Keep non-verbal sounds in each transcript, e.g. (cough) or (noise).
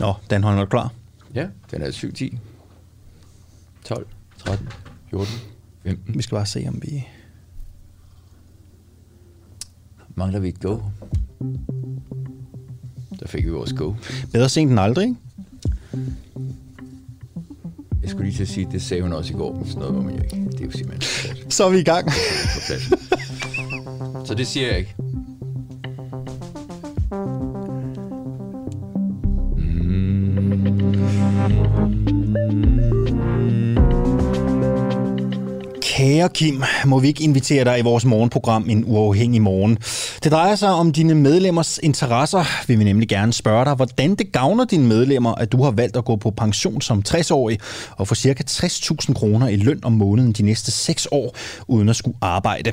Nå, Dan Holm, er du klar? Ja, den er 7, 10, 12, 13, 14, 15. Vi skal bare se, om vi... Mangler vi et go? Der fik vi vores go. Bedre sent end aldrig, ikke? Jeg skulle lige til at sige, det sagde hun også i går, men sådan noget må man jo ikke. Det er jo simpelthen. Så er vi i gang. Så det siger jeg ikke. Kære Kim, må vi ikke invitere dig i vores morgenprogram En Uafhængig Morgen? Det drejer sig om dine medlemmers interesser. Vi vil nemlig gerne spørge dig, hvordan det gavner dine medlemmer, at du har valgt at gå på pension som 60-årig og få ca. 60.000 kroner i løn om måneden de næste 6 år, uden at skulle arbejde.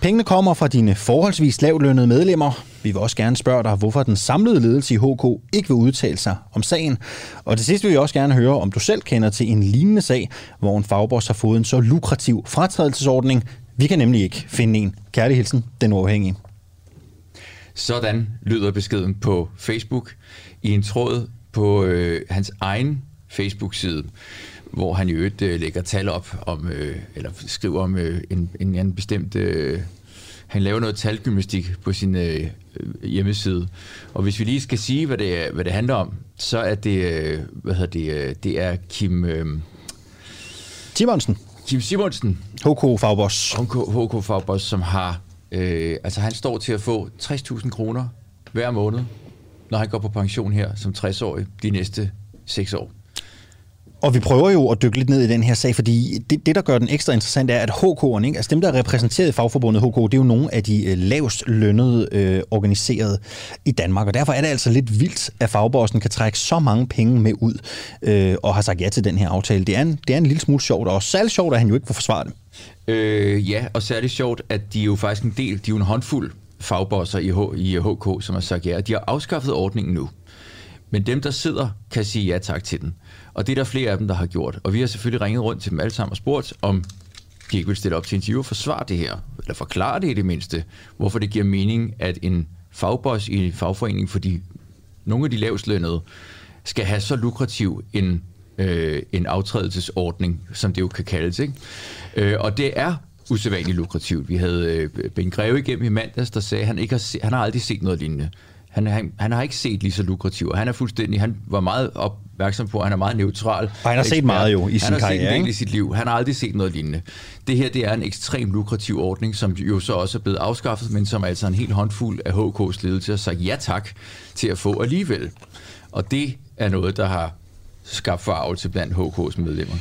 Pengene kommer fra dine forholdsvis lavlønnede medlemmer. Vi vil også gerne spørge dig, hvorfor den samlede ledelse i HK ikke vil udtale sig om sagen. Og til sidst vil vi også gerne høre, om du selv kender til en lignende sag, hvor en fagboss har fået en så lukrativ fratrædelsesordning. Vi kan nemlig ikke finde en. Kærlig hilsen, den uafhængige. Sådan lyder beskeden på Facebook i en tråd på øh, hans egen Facebook-side, hvor han i øvrigt øh, lægger tal op om, øh, eller skriver om øh, en, en, en bestemt... Øh, han laver noget talgymnastik på sin øh, hjemmeside. Og hvis vi lige skal sige, hvad det, hvad det handler om, så er det, øh, hvad hedder det, øh, det er Kim... Øh, Simonsen. Kim Simonsen. HK Fagboss. HK, HK Fagboss, som har... Øh, altså han står til at få 60.000 kroner hver måned, når han går på pension her som 60-årig de næste 6 år. Og vi prøver jo at dykke lidt ned i den her sag, fordi det, det der gør den ekstra interessant, er, at HK'erne, ikke? altså dem, der er repræsenteret i fagforbundet HK, det er jo nogle af de øh, lavest lønnede øh, organiserede i Danmark. Og derfor er det altså lidt vildt, at fagbossen kan trække så mange penge med ud øh, og har sagt ja til den her aftale. Det er en, det er en lille smule sjovt, og særligt sjovt, at han jo ikke får forsvare det. Øh, ja, og særligt sjovt, at de er jo faktisk en del, de er jo en håndfuld fagbosser i, H, i HK, som har sagt ja. De har afskaffet ordningen nu. Men dem, der sidder, kan sige ja tak til den. Og det er der flere af dem, der har gjort. Og vi har selvfølgelig ringet rundt til dem alle sammen og spurgt, om de ikke vil stille op til interview og forsvare det her, eller forklare det i det mindste, hvorfor det giver mening, at en fagboss i en fagforening, fordi nogle af de lavestlønnede skal have så lukrativ en, øh, en aftrædelsesordning, som det jo kan kaldes. Ikke? Øh, og det er usædvanligt lukrativt. Vi havde øh, Ben Greve igennem i mandags, der sagde, at han, ikke har, se, han har aldrig set noget lignende. Han, han, han har ikke set lige så lukrativt, han er fuldstændig, han var meget op, opmærksom på, at han er meget neutral. Og han har set meget jo i sin karriere. Han har set en del i sit liv. Han har aldrig set noget lignende. Det her, det er en ekstremt lukrativ ordning, som jo så også er blevet afskaffet, men som altså en helt håndfuld af HK's ledelse har sagt ja tak til at få alligevel. Og det er noget, der har skabt forarvelse blandt HK's medlemmer.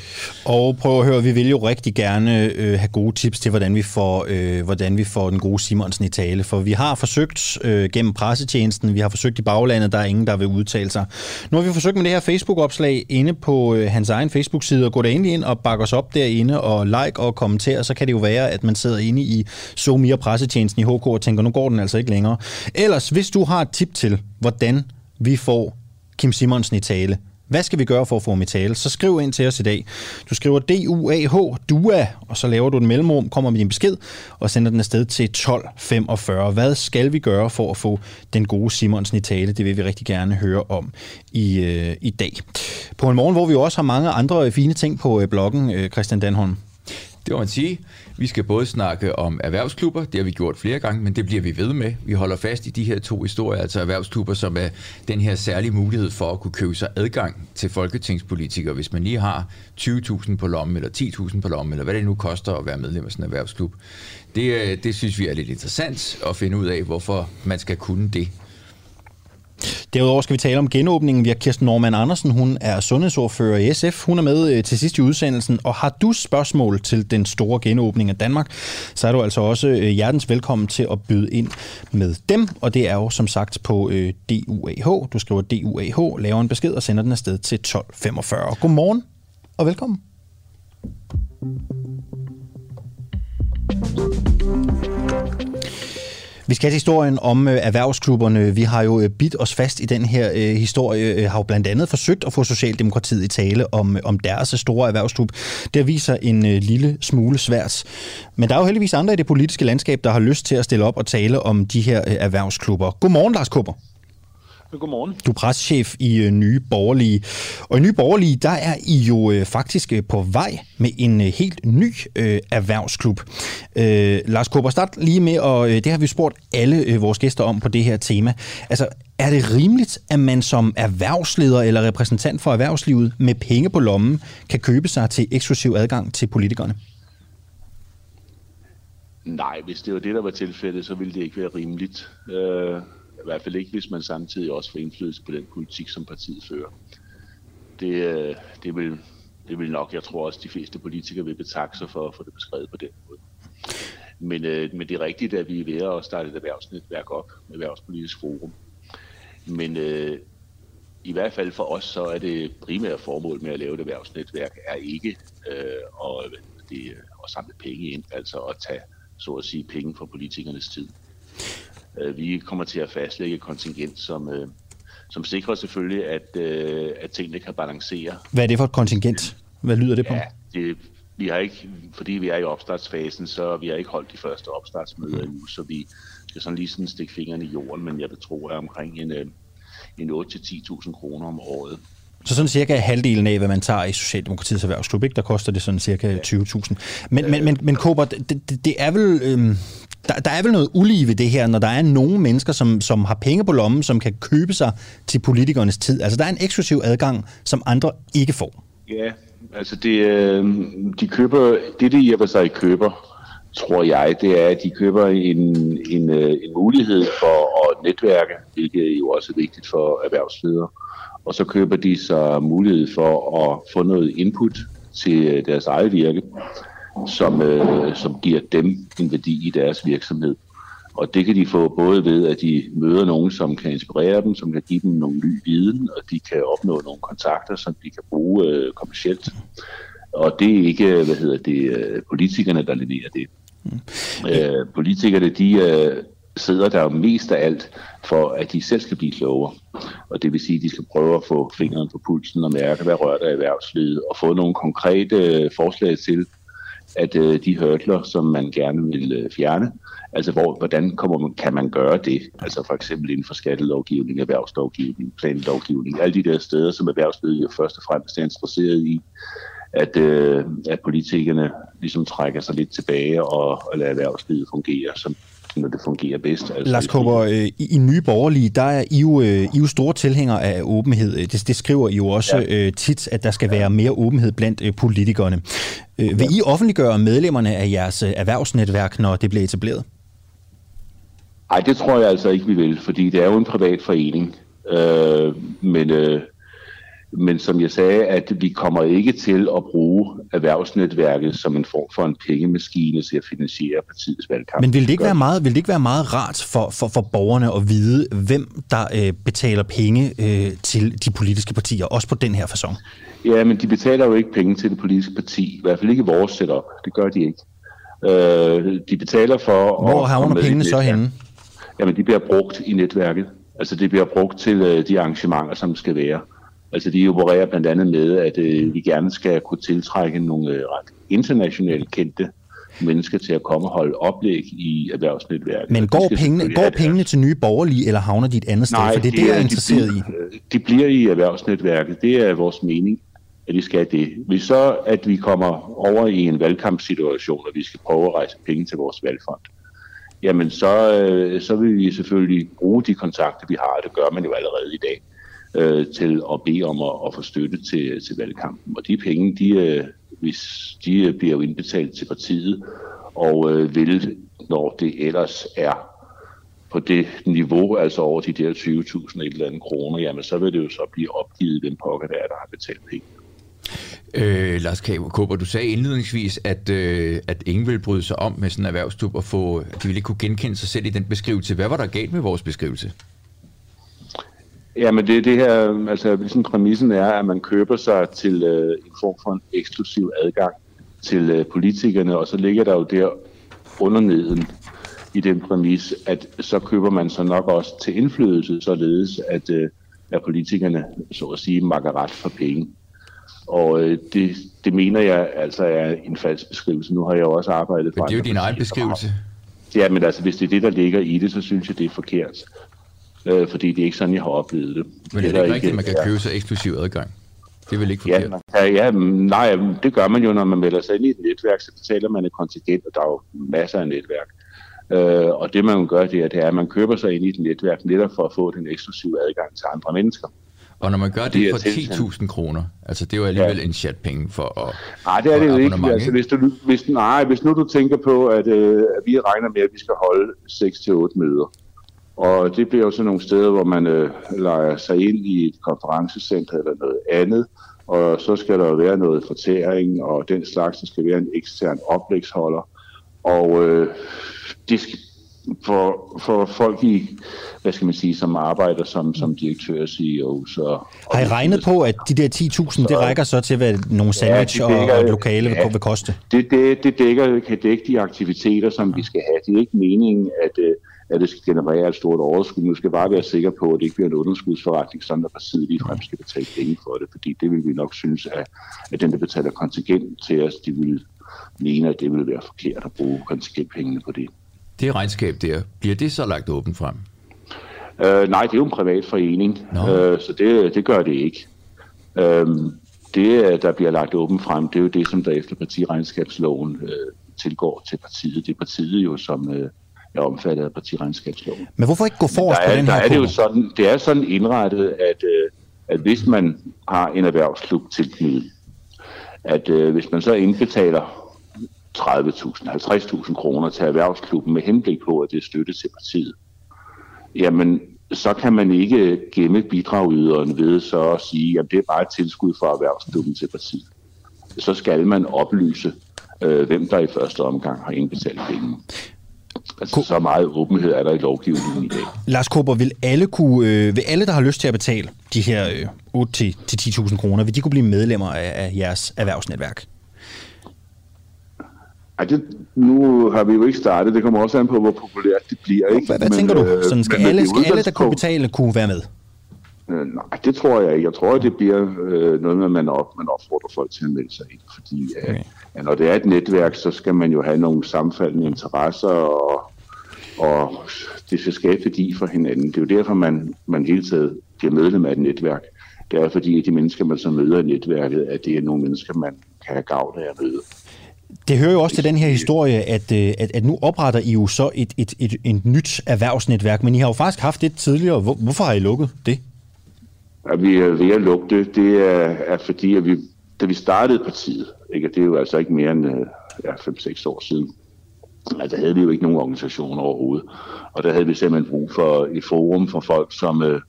Og prøv at høre, vi vil jo rigtig gerne øh, have gode tips til, hvordan vi, får, øh, hvordan vi får den gode Simonsen i tale. For vi har forsøgt øh, gennem pressetjenesten, vi har forsøgt i baglandet, der er ingen, der vil udtale sig. Nu har vi forsøgt med det her Facebook-opslag inde på øh, hans egen Facebook-side, og gå da endelig ind og bakke os op derinde, og like og kommentere, så kan det jo være, at man sidder inde i så og pressetjenesten i HK og tænker, nu går den altså ikke længere. Ellers, hvis du har et tip til, hvordan vi får Kim Simonsen i tale, hvad skal vi gøre for at få ham i tale? Så skriv ind til os i dag. Du skriver D-U-A-H, DUA, og så laver du en mellemrum, kommer med din besked og sender den afsted til 1245. Hvad skal vi gøre for at få den gode Simonsen i tale? Det vil vi rigtig gerne høre om i, øh, i dag. På en morgen, hvor vi også har mange andre fine ting på øh, bloggen, øh, Christian Danholm. Det må man sige. Vi skal både snakke om erhvervsklubber, det har vi gjort flere gange, men det bliver vi ved med. Vi holder fast i de her to historier, altså erhvervsklubber, som er den her særlige mulighed for at kunne købe sig adgang til folketingspolitikere, hvis man lige har 20.000 på lommen, eller 10.000 på lommen, eller hvad det nu koster at være medlem af sådan en erhvervsklub. Det, øh, det synes vi er lidt interessant at finde ud af, hvorfor man skal kunne det. Derudover skal vi tale om genåbningen. Vi har Kirsten Norman Andersen, hun er sundhedsordfører i SF. Hun er med øh, til sidst i udsendelsen, og har du spørgsmål til den store genåbning af Danmark, så er du altså også øh, hjertens velkommen til at byde ind med dem, og det er jo som sagt på øh, DUAH. Du skriver DUAH, laver en besked og sender den afsted til 1245. Godmorgen og velkommen. Vi skal til historien om øh, erhvervsklubberne. Vi har jo øh, bidt os fast i den her øh, historie, øh, har jo blandt andet forsøgt at få Socialdemokratiet i tale om, øh, om deres store erhvervsklub. Det viser en øh, lille smule svært. Men der er jo heldigvis andre i det politiske landskab, der har lyst til at stille op og tale om de her øh, erhvervsklubber. Godmorgen, Lars Kupper. Godmorgen. Du er pressechef i øh, Nye Borgerlige. Og i Nye Borgerlige, der er I jo øh, faktisk øh, på vej med en helt ny øh, erhvervsklub. Øh, Lars Kåber, start lige med, og det har vi spurgt alle vores gæster om på det her tema. Altså, er det rimeligt, at man som erhvervsleder eller repræsentant for erhvervslivet med penge på lommen kan købe sig til eksklusiv adgang til politikerne? Nej, hvis det var det, der var tilfældet, så ville det ikke være rimeligt. Øh, hvert fald ikke, hvis man samtidig også får indflydelse på den politik, som partiet fører. Det, øh, det, vil, det vil nok, jeg tror også, de fleste politikere vil betakke sig for at få det beskrevet på den måde. Men, øh, men det er rigtigt, at vi er ved at starte et erhvervsnetværk op, med Erhvervspolitisk Forum. Men øh, i hvert fald for os, så er det primære formål med at lave et erhvervsnetværk, er ikke øh, at, det, øh, at samle penge ind, altså at tage så at sige, penge fra politikernes tid. Øh, vi kommer til at fastlægge et kontingent, som, øh, som sikrer selvfølgelig, at, øh, at tingene kan balancere. Hvad er det for et kontingent? Hvad lyder det på? Ja, det, vi har ikke, fordi vi er i opstartsfasen, så vi har ikke holdt de første opstartsmøder mm. endnu, så vi skal sådan lige sådan stikke fingrene i jorden, men jeg vil tro, at omkring en, en 8-10.000 kroner om året. Så sådan cirka halvdelen af, hvad man tager i Socialdemokratiets erhvervsklub, ikke? der koster det sådan cirka 20.000. Men, men, men, men Kåber, det, det, det er vel... Øhm, der, der er vel noget ulige ved det her, når der er nogle mennesker, som, som har penge på lommen, som kan købe sig til politikernes tid. Altså, der er en eksklusiv adgang, som andre ikke får. Ja, altså det, øh, de køber, det de i og for sig køber, tror jeg, det er, at de køber en, en, øh, en mulighed for at netværke, hvilket jo også er vigtigt for erhvervsledere og så køber de så mulighed for at få noget input til øh, deres eget virke, som, øh, som giver dem en værdi i deres virksomhed. Og det kan de få både ved, at de møder nogen, som kan inspirere dem, som kan give dem nogle ny viden, og de kan opnå nogle kontakter, som de kan bruge øh, kommercielt. Og det er ikke, hvad hedder det, øh, politikerne, der leverer det. Mm. Øh, politikerne, de, øh, sidder der jo mest af alt for, at de selv skal blive klogere. Og det vil sige, at de skal prøve at få fingeren på pulsen og mærke, hvad rører der i erhvervslivet, og få nogle konkrete øh, forslag til, at øh, de hørtler, som man gerne vil øh, fjerne, altså hvor, hvordan kommer man, kan man gøre det? Altså for eksempel inden for skattelovgivning, erhvervslovgivning, planlovgivning, alle de der steder, som erhvervslivet jo først og fremmest er interesseret i, at, øh, at politikerne ligesom trækker sig lidt tilbage og, og lader erhvervslivet fungere som når det fungerer bedst. Altså, Lars Kåber, øh, i, i Nye Borgerlige, der er I jo, øh, I jo store tilhængere af åbenhed. Det, det skriver I jo også ja. øh, tit, at der skal være mere åbenhed blandt øh, politikerne. Øh, vil ja. I offentliggøre medlemmerne af jeres øh, erhvervsnetværk, når det bliver etableret? Nej, det tror jeg altså ikke, vi vil, fordi det er jo en privat forening. Øh, men øh, men som jeg sagde, at vi kommer ikke til at bruge erhvervsnetværket som en form for en pengemaskine til at finansiere partiets valgkamp. Men vil det ikke være meget, vil det ikke være meget rart for, for, for borgerne at vide, hvem der øh, betaler penge øh, til de politiske partier, også på den her façon? Ja, men de betaler jo ikke penge til det politiske parti. I hvert fald ikke vores setup. Det gør de ikke. Øh, de betaler for... Hvor havner pengene så henne? Jamen, de bliver brugt i netværket. Altså, det bliver brugt til øh, de arrangementer, som skal være. Altså de opererer blandt andet med, at øh, vi gerne skal kunne tiltrække nogle øh, ret internationalt kendte mennesker til at komme og holde oplæg i erhvervsnetværket. Men går, pengene, går pengene til nye borgerlige, eller havner de et andet sted? Nej, For det er det, jeg er interesseret de i. De bliver i erhvervsnetværket. Det er vores mening, at de skal det. Hvis så, at vi kommer over i en valgkampsituation, og vi skal prøve at rejse penge til vores valgfond, jamen så, øh, så vil vi selvfølgelig bruge de kontakter, vi har. Det gør man jo allerede i dag øh, til at bede om at, at få støtte til, til valgkampen. Og de penge, de, øh, hvis de øh, bliver jo indbetalt til partiet, og øh, vil, når det ellers er på det niveau, altså over de der 20.000 et eller andet kroner, jamen så vil det jo så blive opgivet, den pokker der er, der har betalt penge. Øh, Lars Kåber, du sagde indledningsvis, at, øh, at ingen ville bryde sig om med sådan en erhvervsklub, og få, at de ville ikke kunne genkende sig selv i den beskrivelse. Hvad var der galt med vores beskrivelse? Ja, men det, det her, altså ligesom præmissen er, at man køber sig til øh, en form for en eksklusiv adgang til øh, politikerne, og så ligger der jo der under neden i den præmis, at så køber man så nok også til indflydelse, således at, øh, at politikerne, så at sige, makker ret for penge. Og øh, det, det mener jeg altså er en falsk beskrivelse. Nu har jeg jo også arbejdet for... Men det er jo din egen beskrivelse. Ja, men altså hvis det er det, der ligger i det, så synes jeg, det er forkert. Øh, fordi det er ikke sådan, jeg har oplevet det. Men er det ikke rigtigt, at man kan købe sig eksklusiv adgang? Det er vel ikke forkert? Ja, kan, ja, nej, det gør man jo, når man melder sig ind i et netværk, så betaler man et kontingent, og der er jo masser af netværk. Øh, og det man gør, det er, det er, at man køber sig ind i et netværk netop for at få den eksklusive adgang til andre mennesker. Og når man gør det, det for 10.000 kroner, altså det er jo alligevel ja. en chat penge for at Nej, det er det jo ikke. Altså, hvis, du, hvis, nej, hvis nu du tænker på, at, øh, at vi regner med, at vi skal holde 6-8 møder, og det bliver jo sådan nogle steder, hvor man øh, leger sig ind i et konferencecenter eller noget andet, og så skal der være noget fortæring og den slags, der skal være en ekstern oplægsholder. Og øh, det skal, for, for folk i, hvad skal man sige, som arbejder som, som direktør og CEO. Så, Har I regnet på, at de der 10.000, det rækker så til, hvad nogle sandwich ja, dækker, og, lokale ja, vil koste? Det, det, det dækker, kan dække de aktiviteter, som vi skal have. Det er ikke meningen, at, øh, at det skal generere et stort overskud. Nu skal bare være sikker på, at det ikke bliver en underskudsforretning, sådan at partiet lige frem skal betale penge for det, fordi det vil vi nok synes, at, at den, der betaler kontingent til os, de vil mene, at det vil være forkert at bruge kontingentpengene på det. Det regnskab der, bliver det så lagt åbent frem? Uh, nej, det er jo en privat forening, no. uh, så det, det gør det ikke. Uh, det, der bliver lagt åbent frem, det er jo det, som der efter partiregnskabsloven uh, tilgår til partiet. Det er partiet jo, som uh, er omfattet af partiregnskabsloven. Men hvorfor ikke gå forrest på den her der er det, jo sådan, det er sådan indrettet, at, uh, at hvis man har en erhvervsklub tilknyttet, at uh, hvis man så indbetaler 30.000, 50.000 kroner til erhvervsklubben med henblik på, at det er støtte til partiet, jamen så kan man ikke gemme bidragyderen ved så at sige, at det er bare et tilskud fra erhvervsklubben til partiet. Så skal man oplyse, øh, hvem der i første omgang har indbetalt penge. Altså, så meget åbenhed er der i lovgivningen i dag. Lars Kåber, vil alle, kunne, øh, vil alle, der har lyst til at betale de her øh, 8-10.000 kroner, vil de kunne blive medlemmer af, af jeres erhvervsnetværk? Ej, det, nu har vi jo ikke startet. Det kommer også an på, hvor populært det bliver. Ikke? Hvad, hvad men, tænker du? Øh, Sådan, skal, alle, skal alle, der kunne betale, kunne være med? Øh, nej, det tror jeg ikke. Jeg tror, at det bliver øh, noget, med, man, op, man opfordrer folk til at melde sig ind. Fordi øh, okay. At når det er et netværk, så skal man jo have nogle sammenfaldende interesser, og, og det skal skabe værdi for hinanden. Det er jo derfor, man, man hele tiden bliver medlem af et netværk. Det er fordi, at de mennesker, man så møder i netværket, at det er nogle mennesker, man kan have gavn af at møde. Det hører jo også til den her historie, at, øh, at, at nu opretter I jo så et, et, et, et nyt erhvervsnetværk, men I har jo faktisk haft det tidligere. Hvor, hvorfor har I lukket det? At vi er ved at lukke det, det er, er fordi, at vi, da vi startede partiet, ikke, det er jo altså ikke mere end øh, ja, 5-6 år siden, Altså, der havde vi jo ikke nogen organisation overhovedet. Og der havde vi simpelthen brug for et forum for folk, som, øh,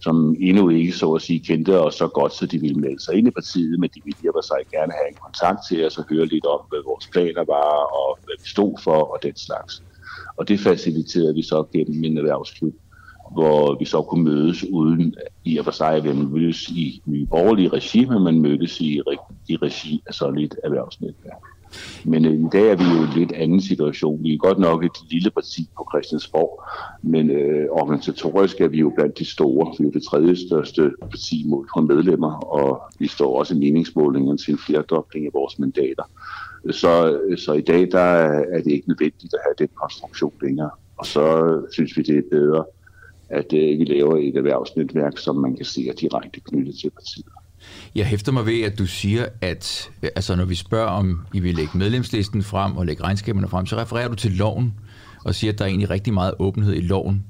som endnu ikke så at sige kendte os så godt, så de ville melde sig ind i partiet, men de ville hjælpe sig gerne have en kontakt til os og høre lidt om, hvad vores planer var og hvad vi stod for og den slags. Og det faciliterede vi så gennem min erhvervsklub, hvor vi så kunne mødes uden i og for sig, at vi mødes i nye borgerlige regime, men man mødtes i, i regi af sådan et erhvervsnetværk. Men øh, i dag er vi jo i en lidt anden situation. Vi er godt nok et lille parti på Christiansborg, men øh, organisatorisk er vi jo blandt de store. Vi er jo det tredje største parti målt på medlemmer, og vi står også i meningsmålingen til en flerdobling af vores mandater. Så, så i dag der er det ikke nødvendigt at have den konstruktion længere. Og så synes vi, det er bedre, at øh, vi laver et erhvervsnetværk, som man kan se er direkte knyttet til partiet. Jeg hæfter mig ved, at du siger, at altså, når vi spørger, om I vil lægge medlemslisten frem og lægge regnskaberne frem, så refererer du til loven og siger, at der er egentlig rigtig meget åbenhed i loven.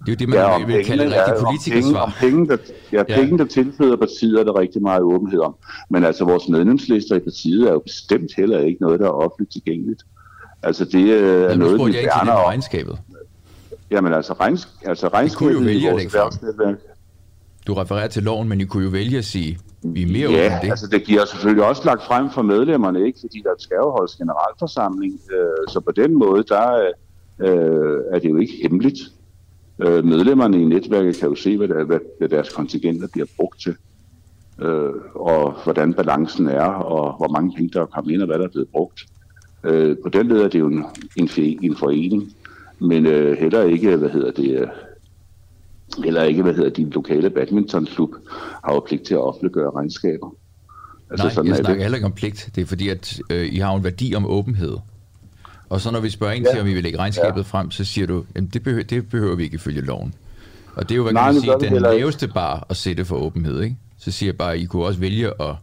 Det er jo det, man ja, vil pengene, kalde et rigtig politikersvar. Om penge, der, ja, ja. penge, der tilflyder partiet, er der rigtig meget åbenhed om. Men altså, vores medlemslister i partiet er jo bestemt heller ikke noget, der er offentligt tilgængeligt. Altså, det øh, er noget, vi værner om. regnskabet. Jamen, altså, regns, altså regnskabet i vores erhvervsnetværk. Du refererer til loven, men I kunne jo vælge at sige, vi er mere ja, det. altså det giver selvfølgelig også lagt frem for medlemmerne, ikke? fordi der skal jo holdes generalforsamling. Øh, så på den måde, der øh, er det jo ikke hemmeligt. Øh, medlemmerne i netværket kan jo se, hvad, der, hvad, hvad deres kontingenter bliver brugt til, øh, og hvordan balancen er, og hvor mange penge der er kommet ind, og hvad der er blevet brugt. Øh, på den led er det jo en, en, en forening, men øh, heller ikke, hvad hedder det, eller ikke, hvad hedder din lokale badmintonklub, har jo pligt til at offentliggøre regnskaber. Altså, Nej, sådan jeg snakker det. heller ikke om pligt. Det er fordi, at øh, I har en værdi om åbenhed. Og så når vi spørger ind ja. til, om vi vil lægge regnskabet ja. frem, så siger du, at det, behøver, det behøver vi ikke ifølge loven. Og det er jo, hvad Nej, kan man sige, den laveste bar at sætte for åbenhed, ikke? Så siger jeg bare, at I kunne også vælge at...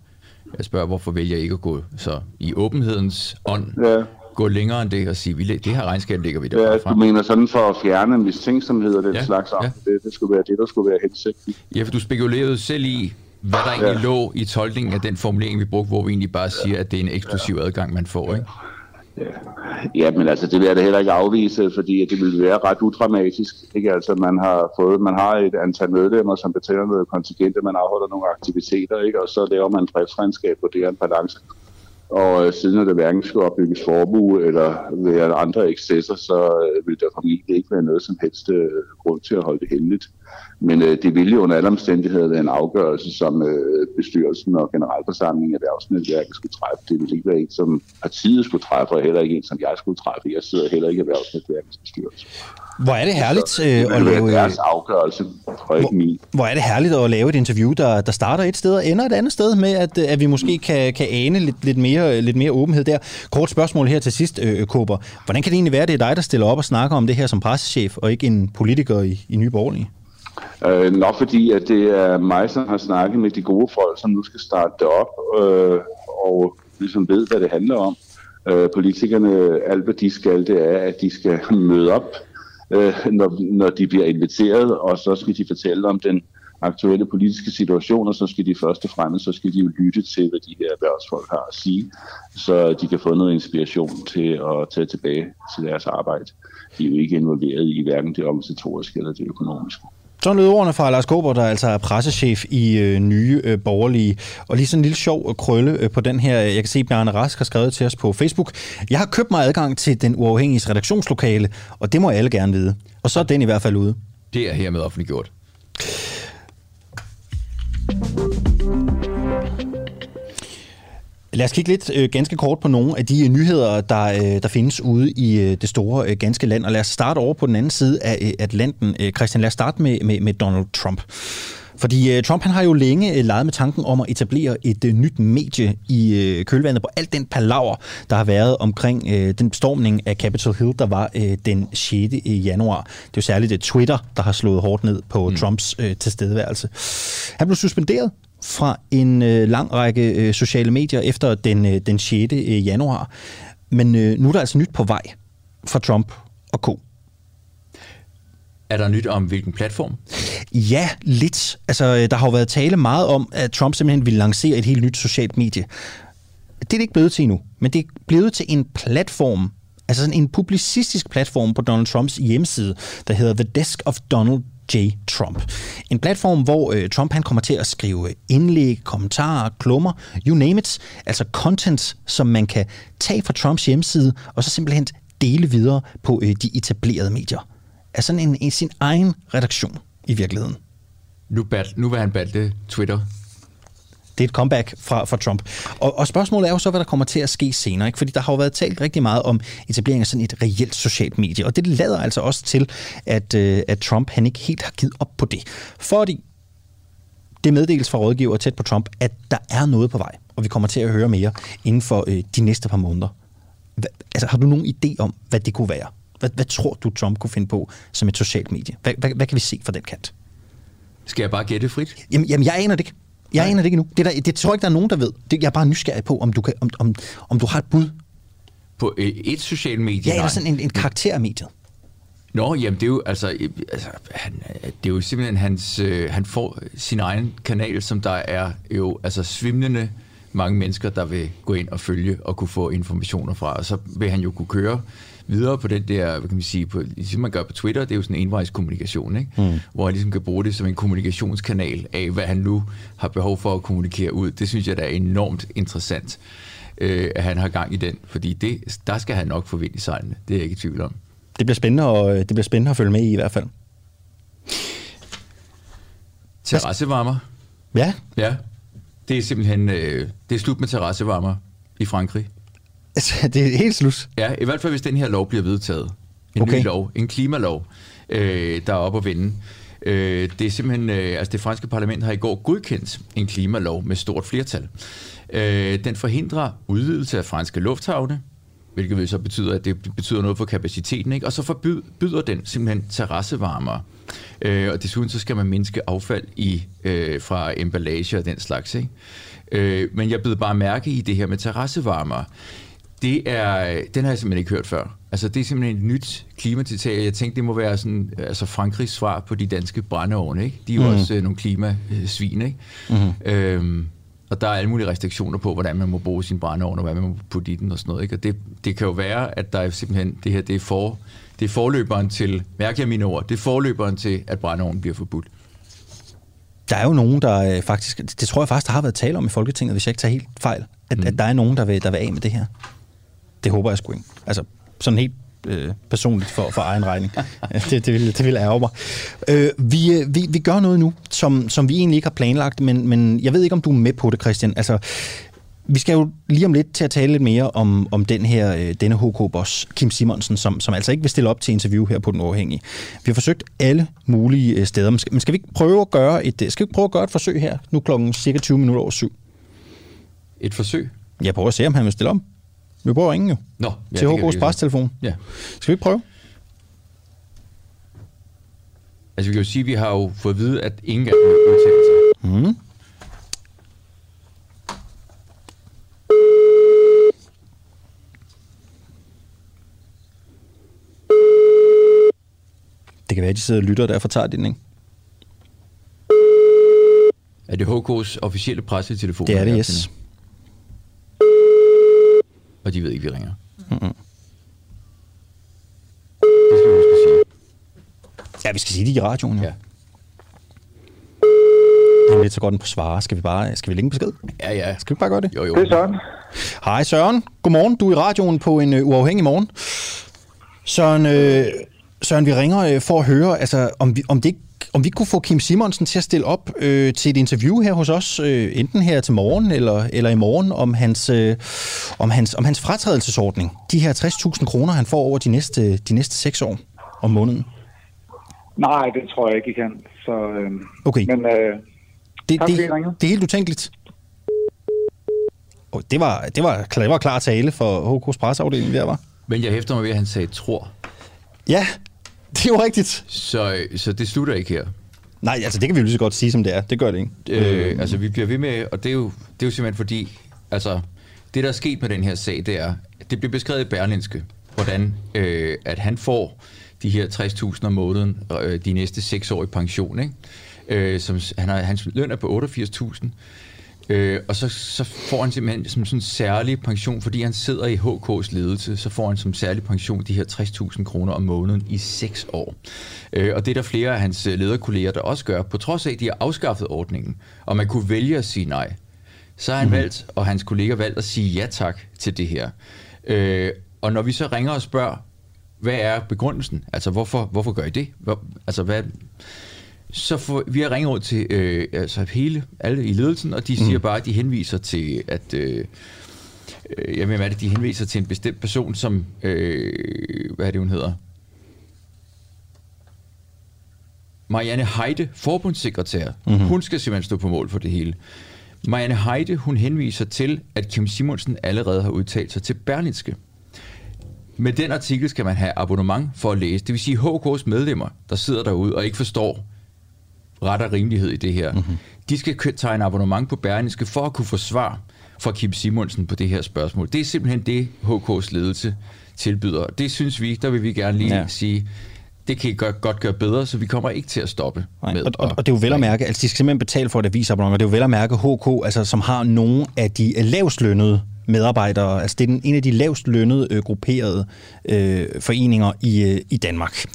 Jeg spørger, hvorfor vælger I ikke at gå så i åbenhedens ånd ja gå længere end det og sige, vi, det her regnskab ligger vi der ja, du mener sådan for at fjerne mistænksomhed og den ja, slags ja. det, det skulle være det, der skulle være hensigten. Ja, for du spekulerede selv i, hvad der egentlig ja. lå i tolkningen af den formulering, vi brugte, hvor vi egentlig bare siger, at det er en eksklusiv adgang, man får, ikke? Ja. ja, men altså, det vil jeg da heller ikke afvise, fordi det vil være ret udramatisk. Ikke? Altså, man har fået, man har et antal medlemmer, som betaler noget kontingent, man afholder nogle aktiviteter, ikke? og så laver man en driftsregnskab, hvor det er en balance. Og øh, siden at der hverken skulle opbygges formue eller være andre ekscesser, så øh, vil der formentlig ikke være noget som helst øh, grund til at holde det hemmeligt. Men øh, det ville jo under alle omstændigheder være en afgørelse, som øh, bestyrelsen og generalforsamlingen af erhvervsnetværket skulle træffe. Det ville ikke være en, som partiet skulle træffe, og heller ikke en, som jeg skulle træffe. Jeg sidder heller ikke i erhvervsnetværkets bestyrelse. Hvor er det herligt så, det øh, at lave... deres afgørelse, og ikke min. Hvor er det herligt at lave et interview, der, der starter et sted og ender et andet sted med, at, at vi måske kan, kan ane lidt, lidt, mere, lidt mere åbenhed der. Kort spørgsmål her til sidst, øh, Kåber. Hvordan kan det egentlig være, at det er dig, der stiller op og snakker om det her som pressechef, og ikke en politiker i, i Nye Borgerlige? Øh, nok fordi, at det er mig, som har snakket med de gode folk, som nu skal starte det op, øh, og ligesom ved, hvad det handler om. Øh, politikerne, alt hvad de skal, det er, at de skal (laughs) møde op, øh, når, når de bliver inviteret, og så skal de fortælle om den aktuelle politiske situation, og så skal de først og fremmest, så skal de jo lytte til, hvad de her erhvervsfolk har at sige, så de kan få noget inspiration til at tage tilbage til deres arbejde. De er jo ikke involveret i hverken det organisatoriske eller det økonomiske. Sådan lød ordene fra Lars Kåber, der altså er pressechef i øh, Nye øh, Borgerlige. Og lige sådan en lille sjov øh, krølle øh, på den her. Jeg kan se, at Bjarne Rask har skrevet til os på Facebook. Jeg har købt mig adgang til den uafhængige redaktionslokale, og det må alle gerne vide. Og så er den i hvert fald ude. Det er hermed offentliggjort. Lad os kigge lidt øh, ganske kort på nogle af de øh, nyheder, der, øh, der findes ude i øh, det store øh, ganske land. Og lad os starte over på den anden side af øh, Atlanten. Øh, Christian, lad os starte med, med, med Donald Trump. Fordi øh, Trump han har jo længe øh, leget med tanken om at etablere et øh, nyt medie i øh, kølvandet på alt den palaver, der har været omkring øh, den stormning af Capitol Hill, der var øh, den 6. januar. Det er jo særligt det Twitter, der har slået hårdt ned på mm. Trumps øh, tilstedeværelse. Han blev suspenderet fra en øh, lang række øh, sociale medier efter den, øh, den 6. Øh, januar. Men øh, nu er der altså nyt på vej fra Trump og Co. Er der nyt om hvilken platform? Ja, lidt. Altså, øh, der har jo været tale meget om, at Trump simpelthen ville lancere et helt nyt socialt medie. Det er det ikke blevet til endnu, men det er blevet til en platform, altså sådan en publicistisk platform på Donald Trumps hjemmeside, der hedder The Desk of Donald J. Trump. En platform, hvor øh, Trump han kommer til at skrive indlæg, kommentarer, klummer, you name it, altså content, som man kan tage fra Trumps hjemmeside, og så simpelthen dele videre på øh, de etablerede medier. Altså en, en, sin egen redaktion i virkeligheden. Nu, bat, nu vil han balte Twitter det er et comeback fra, fra Trump. Og, og spørgsmålet er jo så, hvad der kommer til at ske senere. Ikke? Fordi der har jo været talt rigtig meget om etablering af sådan et reelt socialt medie. Og det lader altså også til, at, øh, at Trump han ikke helt har givet op på det. Fordi det meddeles fra rådgiver tæt på Trump, at der er noget på vej. Og vi kommer til at høre mere inden for øh, de næste par måneder. Hva, altså, har du nogen idé om, hvad det kunne være? Hvad, hvad tror du, Trump kunne finde på som et socialt medie? Hvad, hvad, hvad kan vi se fra den kant? Skal jeg bare gætte frit? Jamen, jamen jeg aner det ikke. Jeg Nej. aner det ikke nu. Det, der, det tror jeg ikke, der er nogen, der ved. Det, jeg er bare nysgerrig på, om du, kan, om, om, om du har et bud. På et socialt medie? Ja, eller sådan en, en karakter af mediet. Nå, jamen det er jo altså, altså han, det er jo simpelthen hans, øh, han får sin egen kanal, som der er jo altså svimlende mange mennesker, der vil gå ind og følge og kunne få informationer fra, og så vil han jo kunne køre videre på den der, hvad kan man sige, på, ligesom man gør på Twitter, det er jo sådan en envejs kommunikation, ikke? Mm. hvor han ligesom kan bruge det som en kommunikationskanal af, hvad han nu har behov for at kommunikere ud. Det synes jeg, der er enormt interessant, øh, at han har gang i den, fordi det, der skal han nok få vind i sejlene, det er jeg ikke i tvivl om. Det bliver spændende, og det bliver spændende at følge med i i hvert fald. Terrassevarmer. Ja. Ja. Det er simpelthen øh, det er slut med terrassevarmer i Frankrig. Altså, det er helt slut. Ja, i hvert fald hvis den her lov bliver vedtaget. En okay. ny lov, en klimalov, øh, der er oppe at vinde. Øh, det er simpelthen, øh, altså det franske parlament har i går godkendt en klimalov med stort flertal. Øh, den forhindrer udvidelse af franske lufthavne, hvilket så betyder, at det betyder noget for kapaciteten, ikke? og så forbyder den simpelthen terrassevarmer. Øh, og desuden så skal man mindske affald i, øh, fra emballage og den slags. Ikke? Øh, men jeg blev bare mærke i det her med terrassevarmer. Det er, den har jeg simpelthen ikke hørt før. Altså, det er simpelthen et nyt klimatiltag. Jeg tænkte, det må være sådan, altså Frankrigs svar på de danske brændeovne, ikke? De er jo mm. også øh, nogle klimasvin, ikke? Mm-hmm. Øhm, og der er alle mulige restriktioner på, hvordan man må bruge sin brændeovn, og hvad man må putte i den og sådan noget. Ikke? Og det, det kan jo være, at der er simpelthen, det her, det er, for, det er forløberen til, mærke jeg mine ord, det er forløberen til, at brændeovnen bliver forbudt. Der er jo nogen, der øh, faktisk, det tror jeg faktisk, der har været tale om i Folketinget, hvis jeg ikke tager helt fejl, at, mm. at der er nogen, der vil, der vil af med det her. Det håber jeg sgu ikke. Altså, sådan helt øh, personligt for, for egen regning. det, det, vil, det vil ærge mig. Øh, vi, øh, vi, vi gør noget nu, som, som vi egentlig ikke har planlagt, men, men jeg ved ikke, om du er med på det, Christian. Altså, vi skal jo lige om lidt til at tale lidt mere om, om den her, øh, denne HK-boss, Kim Simonsen, som, som altså ikke vil stille op til interview her på Den Uafhængige. Vi har forsøgt alle mulige øh, steder, men skal, men skal vi ikke prøve at gøre et, skal vi prøve at gøre et forsøg her, nu klokken cirka 20 minutter over syv? Et forsøg? Jeg prøver at se, om han vil stille om. Vi prøver ingen jo. Nå, ja, til HK's prestelefon. Ja. Skal vi ikke prøve? Altså, vi kan jo sige, at vi har jo fået at vide, at ingen af dem vil udtale sig. Mm. Det kan være, at de sidder og lytter, og derfor tager den, ikke? Er det HK's officielle pressetelefon? Det er det, yes og de ved ikke, vi ringer. Mm-hmm. Det skal vi huske sige. Ja, vi skal sige det i radioen, ja. ja. Det er lidt så godt den på svare. Skal vi bare skal vi lægge en besked? Ja, ja. Skal vi bare gøre det? Jo, jo. Det er Søren. Hej Søren. Godmorgen. Du er i radioen på en uh, uafhængig morgen. Søren, øh, Søren, vi ringer øh, for at høre, altså, om, vi, om det ikke om vi kunne få Kim Simonsen til at stille op øh, til et interview her hos os, øh, enten her til morgen eller, eller i morgen, om hans, øh, om, hans, om hans fratrædelsesordning. De her 60.000 kroner, han får over de næste, de næste seks år om måneden. Nej, det tror jeg ikke, I kan. Så, øh, okay. Men øh, det, det, det, det er helt utænkeligt. Oh, det, var, det, var, det var klar tale for HK's presseafdeling, der var. Men jeg hæfter mig ved, at han sagde tror. Ja, (laughs) det er jo rigtigt. Så, så det slutter ikke her? Nej, altså det kan vi jo lige så godt sige, som det er. Det gør det ikke. Øh, øh. Altså vi bliver ved med, og det er jo, det er jo simpelthen fordi, altså det der er sket med den her sag, det er, det bliver beskrevet i Berlinske, hvordan øh, at han får de her 60.000 om måneden øh, de næste 6 år i pension. Ikke? Øh, som, han har, hans løn er på 88.000. Øh, og så, så får han simpelthen som sådan en særlig pension, fordi han sidder i HK's ledelse, så får han som særlig pension de her 60.000 kroner om måneden i 6 år. Øh, og det er der flere af hans øh, lederkolleger, der også gør, på trods af, at de har afskaffet ordningen, og man kunne vælge at sige nej. Så har han mm-hmm. valgt, og hans kolleger valgt at sige ja tak til det her. Øh, og når vi så ringer og spørger, hvad er begrundelsen? Altså, hvorfor, hvorfor gør I det? Hvor, altså, hvad, så får, vi har ringet rundt til øh, altså hele, alle i ledelsen, og de mm. siger bare, at de henviser til, at øh, øh, jeg mener, at de henviser til en bestemt person, som, øh, hvad er det, hun hedder? Marianne Heide, forbundssekretær. Mm-hmm. Hun skal simpelthen stå på mål for det hele. Marianne Heide, hun henviser til, at Kim Simonsen allerede har udtalt sig til Berlinske. Med den artikel skal man have abonnement for at læse. Det vil sige HK's medlemmer, der sidder derude og ikke forstår, ret og rimelighed i det her. Mm-hmm. De skal tegne abonnement på Berlingske for at kunne få svar fra Kim Simonsen på det her spørgsmål. Det er simpelthen det, HK's ledelse tilbyder. Det synes vi, der vil vi gerne lige ja. sige, det kan I godt, godt gøre bedre, så vi kommer ikke til at stoppe Nej, med. Og, og, og det er jo vel at mærke, altså de skal simpelthen betale for et avisabonnement, og det er jo vel at mærke HK, altså, som har nogle af de lavest lønnede medarbejdere. Altså det er den, en af de lavest lønnede øh, grupperede øh, foreninger i, øh, i Danmark.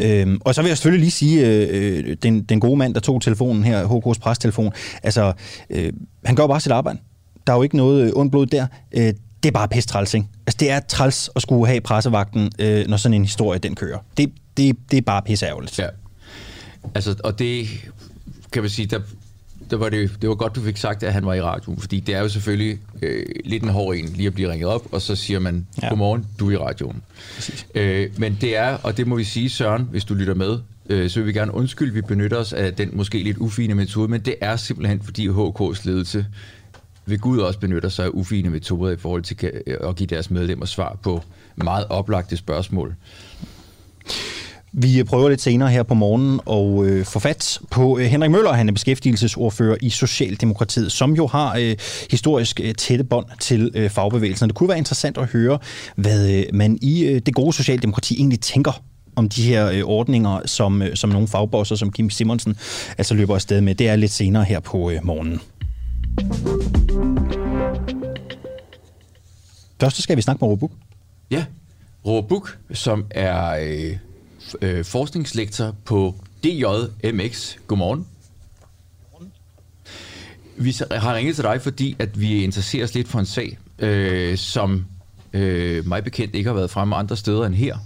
Øh, og så vil jeg selvfølgelig lige sige, øh, øh, den, den gode mand, der tog telefonen her, HK's prestelefon, altså øh, han gør bare sit arbejde. Der er jo ikke noget øh, ondt blod der. Øh, det er bare pisse træls, ikke? Altså, det er træls at skulle have pressevagten, øh, når sådan en historie, den kører. Det, det, det er bare pisse ærgerligt. Ja. Altså, og det kan man sige, der, det var, det, det var godt, du fik sagt, at han var i radioen, fordi det er jo selvfølgelig øh, lidt en hård en lige at blive ringet op, og så siger man, ja. godmorgen, du er i radioen. Øh, men det er, og det må vi sige, Søren, hvis du lytter med, øh, så vil vi gerne undskylde, vi benytter os af den måske lidt ufine metode, men det er simpelthen, fordi HK's ledelse ved Gud også benytter sig af ufine metoder i forhold til at give deres medlemmer svar på meget oplagte spørgsmål. Vi prøver lidt senere her på morgenen og øh, få fat på øh, Henrik Møller. Han er beskæftigelsesordfører i Socialdemokratiet, som jo har øh, historisk øh, tætte bånd til øh, fagbevægelsen. Det kunne være interessant at høre, hvad øh, man i øh, det gode Socialdemokrati egentlig tænker om de her øh, ordninger, som, øh, som nogle fagbosser, som Kim Simonsen, altså løber afsted med. Det er lidt senere her på øh, morgenen. Først skal vi snakke med Robuk. Ja, Robuk, som er øh, øh, forskningslektor på DJMX. Godmorgen. Vi har ringet til dig, fordi at vi interesserer os lidt for en sag, øh, som øh, mig bekendt ikke har været fremme andre steder end her.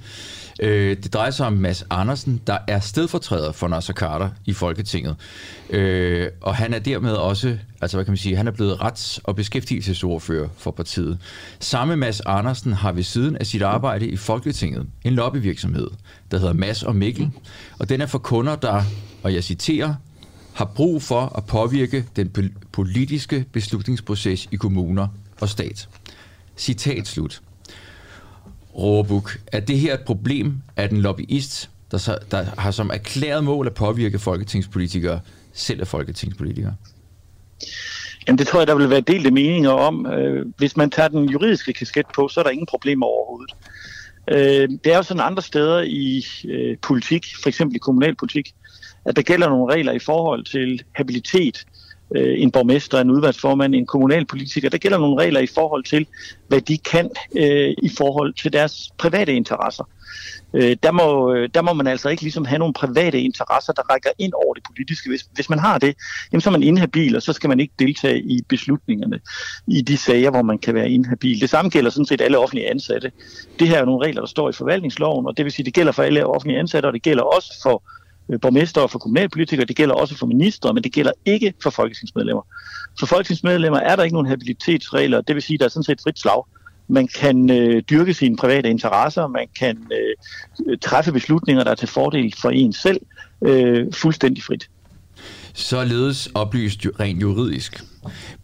Øh, det drejer sig om Mads Andersen, der er stedfortræder for Nasser Carter i Folketinget. Øh, og han er dermed også, altså hvad kan man sige, han er blevet rets- og beskæftigelsesordfører for partiet. Samme Mads Andersen har ved siden af sit arbejde i Folketinget en lobbyvirksomhed, der hedder Mads og Mikkel. Og den er for kunder, der, og jeg citerer, har brug for at påvirke den politiske beslutningsproces i kommuner og stat. Citat slut. Råbuk, er det her et problem, at en lobbyist, der, så, der har som erklæret mål at påvirke folketingspolitikere, selv er folketingspolitikere? Jamen det tror jeg, der vil være delte meninger om. Øh, hvis man tager den juridiske kasket på, så er der ingen problemer overhovedet. Øh, det er jo sådan andre steder i øh, politik, for eksempel i kommunalpolitik, at der gælder nogle regler i forhold til habilitet, øh, en borgmester, en udvalgsformand, en kommunalpolitiker. Der gælder nogle regler i forhold til, hvad de kan øh, i forhold til deres private interesser. Øh, der, må, øh, der må man altså ikke ligesom have nogle private interesser, der rækker ind over det politiske. Hvis, hvis man har det, jamen, så er man inhabil, og så skal man ikke deltage i beslutningerne i de sager, hvor man kan være inhabil. Det samme gælder sådan set alle offentlige ansatte. Det her er nogle regler, der står i forvaltningsloven, og det vil sige, det gælder for alle offentlige ansatte, og det gælder også for Øh, borgmester og for kommunalpolitikere, det gælder også for ministre, men det gælder ikke for folketingsmedlemmer. For folketingsmedlemmer er der ikke nogen habilitetsregler, det vil sige, at der er sådan set frit slag. Man kan øh, dyrke sine private interesser, man kan øh, træffe beslutninger, der er til fordel for en selv, øh, fuldstændig frit. Således oplyst rent juridisk.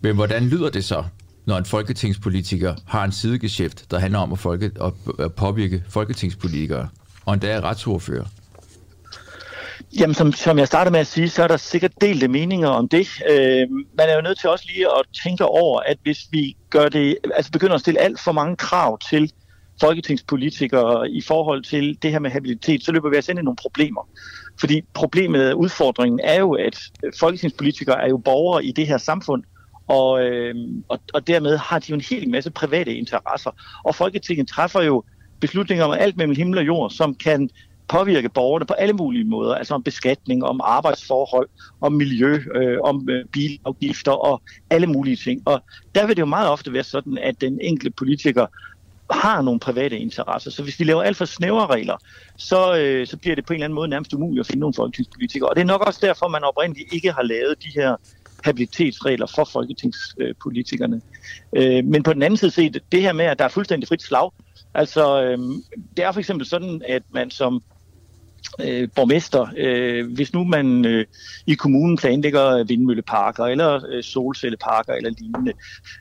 Men hvordan lyder det så, når en folketingspolitiker har en sidegeschæft, der handler om at, folke, at påvirke folketingspolitikere, og endda er retsordfører? Jamen, som, som jeg startede med at sige, så er der sikkert delte meninger om det. Øh, man er jo nødt til også lige at tænke over, at hvis vi gør det, altså begynder at stille alt for mange krav til folketingspolitikere i forhold til det her med habilitet, så løber vi altså ind i nogle problemer. Fordi problemet, udfordringen er jo, at folketingspolitikere er jo borgere i det her samfund, og, øh, og, og dermed har de jo en hel masse private interesser. Og Folketinget træffer jo beslutninger om alt mellem himmel og jord, som kan påvirke borgerne på alle mulige måder, altså om beskatning, om arbejdsforhold, om miljø, øh, om øh, bilafgifter og alle mulige ting. Og der vil det jo meget ofte være sådan, at den enkelte politiker har nogle private interesser. Så hvis vi laver alt for snævre regler, så, øh, så bliver det på en eller anden måde nærmest umuligt at finde nogle folketingspolitikere. Og det er nok også derfor, man oprindeligt ikke har lavet de her habilitetsregler for folketingspolitikerne. Øh, men på den anden side set, det her med, at der er fuldstændig frit slag, altså øh, det er for eksempel sådan, at man som øh, borgmester, øh, hvis nu man øh, i kommunen planlægger vindmølleparker eller øh, solcelleparker eller lignende,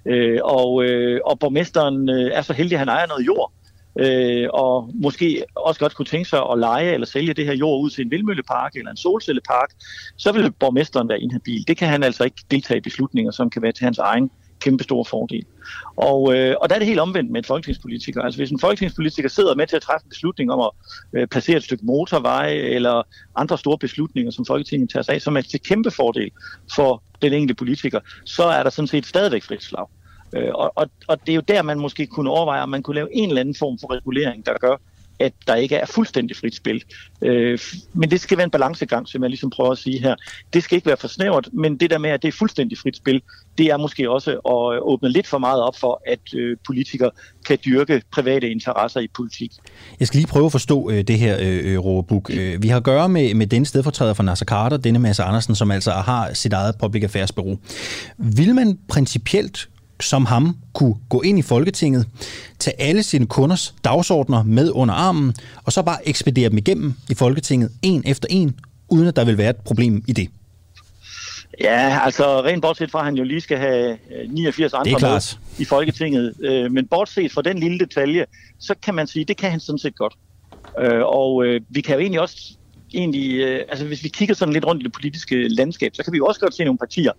øh, og, øh, og borgmesteren øh, er så heldig, at han ejer noget jord, øh, og måske også godt kunne tænke sig at lege eller sælge det her jord ud til en vindmøllepark eller en solcellepark, så vil borgmesteren være inhabil. Det kan han altså ikke deltage i beslutninger, som kan være til hans egen kæmpe stor fordel. Og, øh, og der er det helt omvendt med en folketingspolitiker. Altså hvis en folketingspolitiker sidder med til at træffe en beslutning om at øh, placere et stykke motorvej eller andre store beslutninger, som Folketinget tager sig af, som er til kæmpe fordel for den enkelte politiker, så er der sådan set stadigvæk frit slag. Øh, og, og, og det er jo der, man måske kunne overveje, om man kunne lave en eller anden form for regulering, der gør, at der ikke er fuldstændig frit spil. Øh, men det skal være en balancegang, som jeg ligesom prøver at sige her. Det skal ikke være for snævert, men det der med, at det er fuldstændig frit spil, det er måske også at åbne lidt for meget op for, at øh, politikere kan dyrke private interesser i politik. Jeg skal lige prøve at forstå øh, det her, øh, øh Råbuk. Øh, vi har at gøre med, med den stedfortræder for Nasser Carter, denne Mads Andersen, som altså har sit eget public affairs bureau. Vil man principielt som ham kunne gå ind i Folketinget, tage alle sine kunders dagsordner med under armen, og så bare ekspedere dem igennem i Folketinget, en efter en, uden at der vil være et problem i det? Ja, altså rent bortset fra, at han jo lige skal have 89 øh, andre med i Folketinget. Øh, men bortset fra den lille detalje, så kan man sige, det kan han sådan set godt. Øh, og vi kan jo egentlig også egentlig, altså hvis vi kigger sådan lidt rundt i det politiske landskab, så kan vi jo også godt se nogle partier,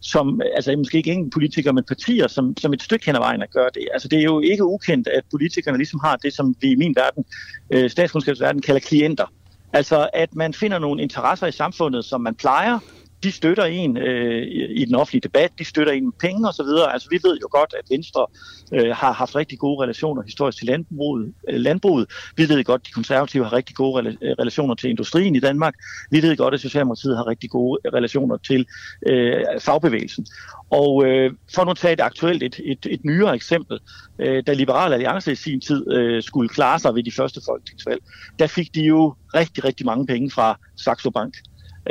som, altså måske ikke enkelte politikere, men partier, som, som et stykke hen ad vejen at gøre det. Altså det er jo ikke ukendt, at politikerne ligesom har det, som vi i min verden, øh, statskundskabsverden, kalder klienter. Altså at man finder nogle interesser i samfundet, som man plejer, de støtter en øh, i den offentlige debat, de støtter en med penge osv. Altså vi ved jo godt, at Venstre øh, har haft rigtig gode relationer historisk til landbruget, øh, landbruget. Vi ved godt, at de konservative har rigtig gode øh, relationer til industrien i Danmark. Vi ved godt, at Socialdemokratiet har rigtig gode øh, relationer til øh, fagbevægelsen. Og øh, for nu at tage et aktuelt, et, et, et nyere eksempel, øh, da Liberal Alliance i sin tid øh, skulle klare sig ved de første folketingsvalg, der fik de jo rigtig, rigtig mange penge fra Saxo Bank.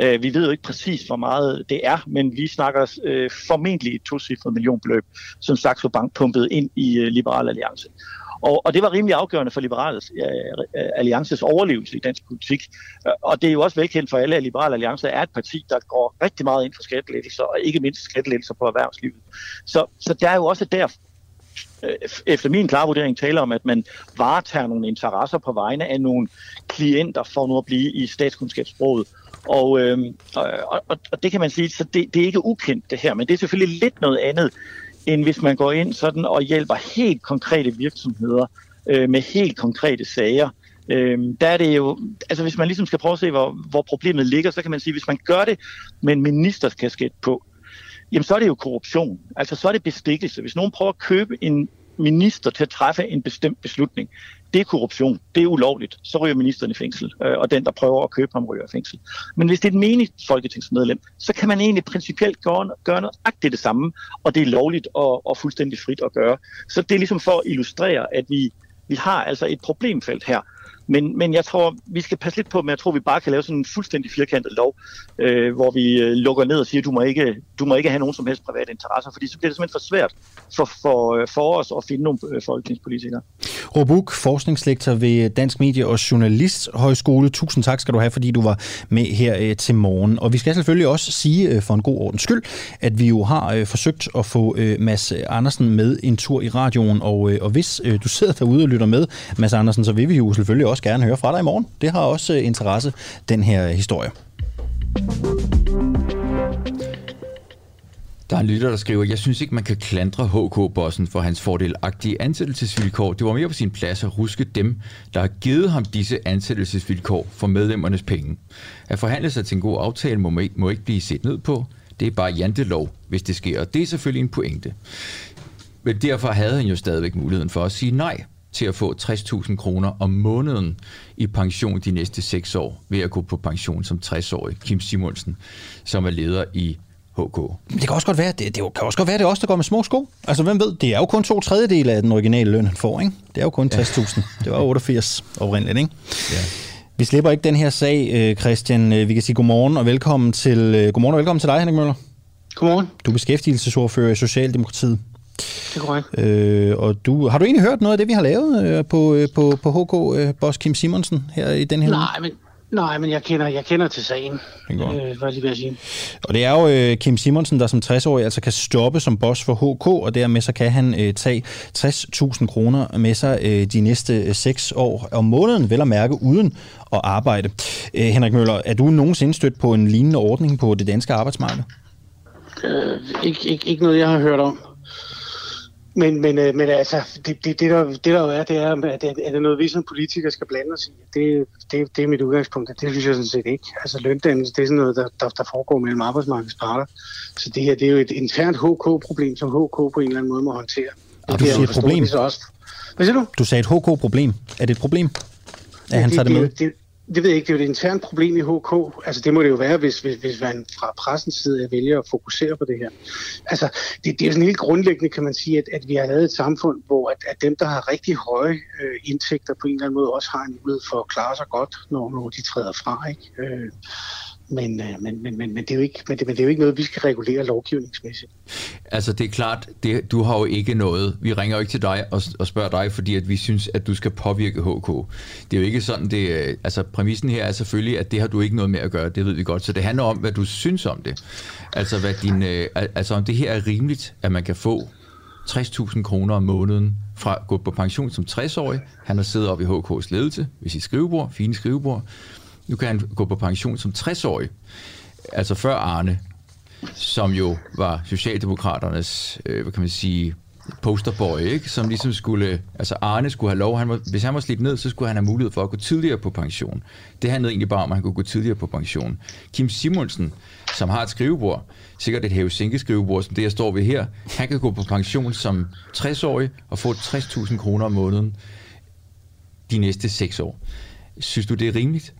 Øh, vi ved jo ikke præcis, hvor meget det er, men vi snakker øh, formentlig et tocifret millionbeløb, som Saxo Bank pumpede ind i øh, Liberal Alliance. Og, og det var rimelig afgørende for Liberal øh, øh Alliances overlevelse i dansk politik. Øh, og det er jo også velkendt for alle, at Liberal Alliance er et parti, der går rigtig meget ind for skattelettelser, og ikke mindst skattelettelser på erhvervslivet. Så, så der er jo også der, øh, efter min klare vurdering, taler om, at man varetager nogle interesser på vegne af nogle klienter for nu at blive i statskundskabsrådet. Og, øh, og, og, og det kan man sige, så det, det er ikke ukendt det her, men det er selvfølgelig lidt noget andet, end hvis man går ind sådan og hjælper helt konkrete virksomheder øh, med helt konkrete sager. Øh, der er det jo, altså hvis man ligesom skal prøve at se, hvor, hvor problemet ligger, så kan man sige, hvis man gør det med en ministerskasket på, jamen så er det jo korruption. Altså så er det bestikkelse. Hvis nogen prøver at købe en minister til at træffe en bestemt beslutning, det er korruption, det er ulovligt, så ryger ministeren i fængsel, øh, og den, der prøver at købe ham, ryger i fængsel. Men hvis det er et menigt folketingsmedlem, så kan man egentlig principielt gøre, gøre noget agtigt det samme, og det er lovligt og, og fuldstændig frit at gøre. Så det er ligesom for at illustrere, at vi, vi har altså et problemfelt her, men, men jeg tror, vi skal passe lidt på, men jeg tror, vi bare kan lave sådan en fuldstændig firkantet lov, øh, hvor vi øh, lukker ned og siger, du må, ikke, du må ikke have nogen som helst private interesser, fordi så bliver det simpelthen for svært for, for, øh, for os at finde nogle øh, folketingspolitikere. Robuk, forskningslektor ved Dansk Medie- og Journalisthøjskole. Tusind tak skal du have, fordi du var med her øh, til morgen. Og vi skal selvfølgelig også sige øh, for en god ordens skyld, at vi jo har øh, forsøgt at få øh, Mads Andersen med en tur i radioen, og, øh, og hvis øh, du sidder derude og lytter med, Mads Andersen, så vil vi jo selvfølgelig også gerne høre fra dig i morgen. Det har også øh, interesse, den her historie. Der er en lytter, der skriver, jeg synes ikke, man kan klandre HK-bossen for hans fordelagtige ansættelsesvilkår. Det var mere på sin plads at ruske dem, der har givet ham disse ansættelsesvilkår for medlemmernes penge. At forhandle sig til en god aftale må, må ikke blive set ned på. Det er bare jantelov, hvis det sker, og det er selvfølgelig en pointe. Men derfor havde han jo stadigvæk muligheden for at sige nej til at få 60.000 kroner om måneden i pension de næste 6 år, ved at gå på pension som 60-årig. Kim Simonsen, som er leder i HK. Det kan også godt være, det, det kan også godt være, det er os, der går med små sko. Altså, hvem ved, det er jo kun to tredjedele af den originale løn, han får, ikke? Det er jo kun 60.000. Det var 88 oprindeligt, ikke? Ja. Vi slipper ikke den her sag, øh, Christian. Øh, vi kan sige godmorgen og velkommen til, øh, godmorgen og velkommen til dig, Henrik Møller. Godmorgen. Du er beskæftigelsesordfører i Socialdemokratiet. Det er korrekt. Øh, og du, har du egentlig hørt noget af det, vi har lavet øh, på, øh, på, på HK, øh, Boss Kim Simonsen, her i den her Nej, men Nej, men jeg kender, jeg kender til sagen, det øh, hvad jeg sige. Og det er jo øh, Kim Simonsen, der som 60-årig altså kan stoppe som boss for HK, og dermed så kan han øh, tage 60.000 kroner med sig øh, de næste øh, 6 år om måneden, vel at mærke uden at arbejde. Øh, Henrik Møller, er du nogensinde stødt på en lignende ordning på det danske arbejdsmarked? Øh, ikke, ikke, ikke noget, jeg har hørt om. Men, men, øh, men altså, det, det, det, der, det der jo er, det er, at det, er det noget, vi som politikere skal blande os i? Det, det, det er mit udgangspunkt, det synes jeg sådan set ikke. Altså løndannelse, det er sådan noget, der, der, der foregår mellem arbejdsmarkedets parter. Så det her, det er jo et internt HK-problem, som HK på en eller anden måde må håndtere. Og du siger et problem? Også. Hvad siger du? Du sagde et HK-problem. Er det et problem, at ja, han tager det, det med? Det, det ved jeg ikke, det er jo et internt problem i HK. Altså det må det jo være, hvis, hvis, hvis man fra pressens side vælger at fokusere på det her. Altså det, det er sådan helt grundlæggende, kan man sige, at, at vi har lavet et samfund, hvor at, at dem, der har rigtig høje øh, indtægter på en eller anden måde, også har en mulighed for at klare sig godt, når, når de træder fra. Ikke? Øh, men, øh, men, men, men, men, det er jo ikke, men, det, men det er jo ikke noget, vi skal regulere lovgivningsmæssigt. Altså det er klart, det, du har jo ikke noget. Vi ringer jo ikke til dig og, og spørger dig, fordi at vi synes, at du skal påvirke HK. Det er jo ikke sådan, det øh, altså præmissen her er selvfølgelig, at det har du ikke noget med at gøre, det ved vi godt. Så det handler om, hvad du synes om det. Altså, hvad din, øh, altså om det her er rimeligt, at man kan få 60.000 kroner om måneden fra at gå på pension som 60-årig. Han har siddet op i HK's ledelse ved sit skrivebord, fine skrivebord. Nu kan han gå på pension som 60-årig. Altså før Arne, som jo var Socialdemokraternes, øh, hvad kan man sige, posterboy, ikke? som ligesom skulle, altså Arne skulle have lov, han må, hvis han var slidt ned, så skulle han have mulighed for at gå tidligere på pension. Det handlede egentlig bare om, at han kunne gå tidligere på pension. Kim Simonsen, som har et skrivebord, sikkert et hæve skrivebord, som det jeg står ved her, han kan gå på pension som 60-årig og få 60.000 kroner om måneden de næste 6 år. Synes du, det er rimeligt?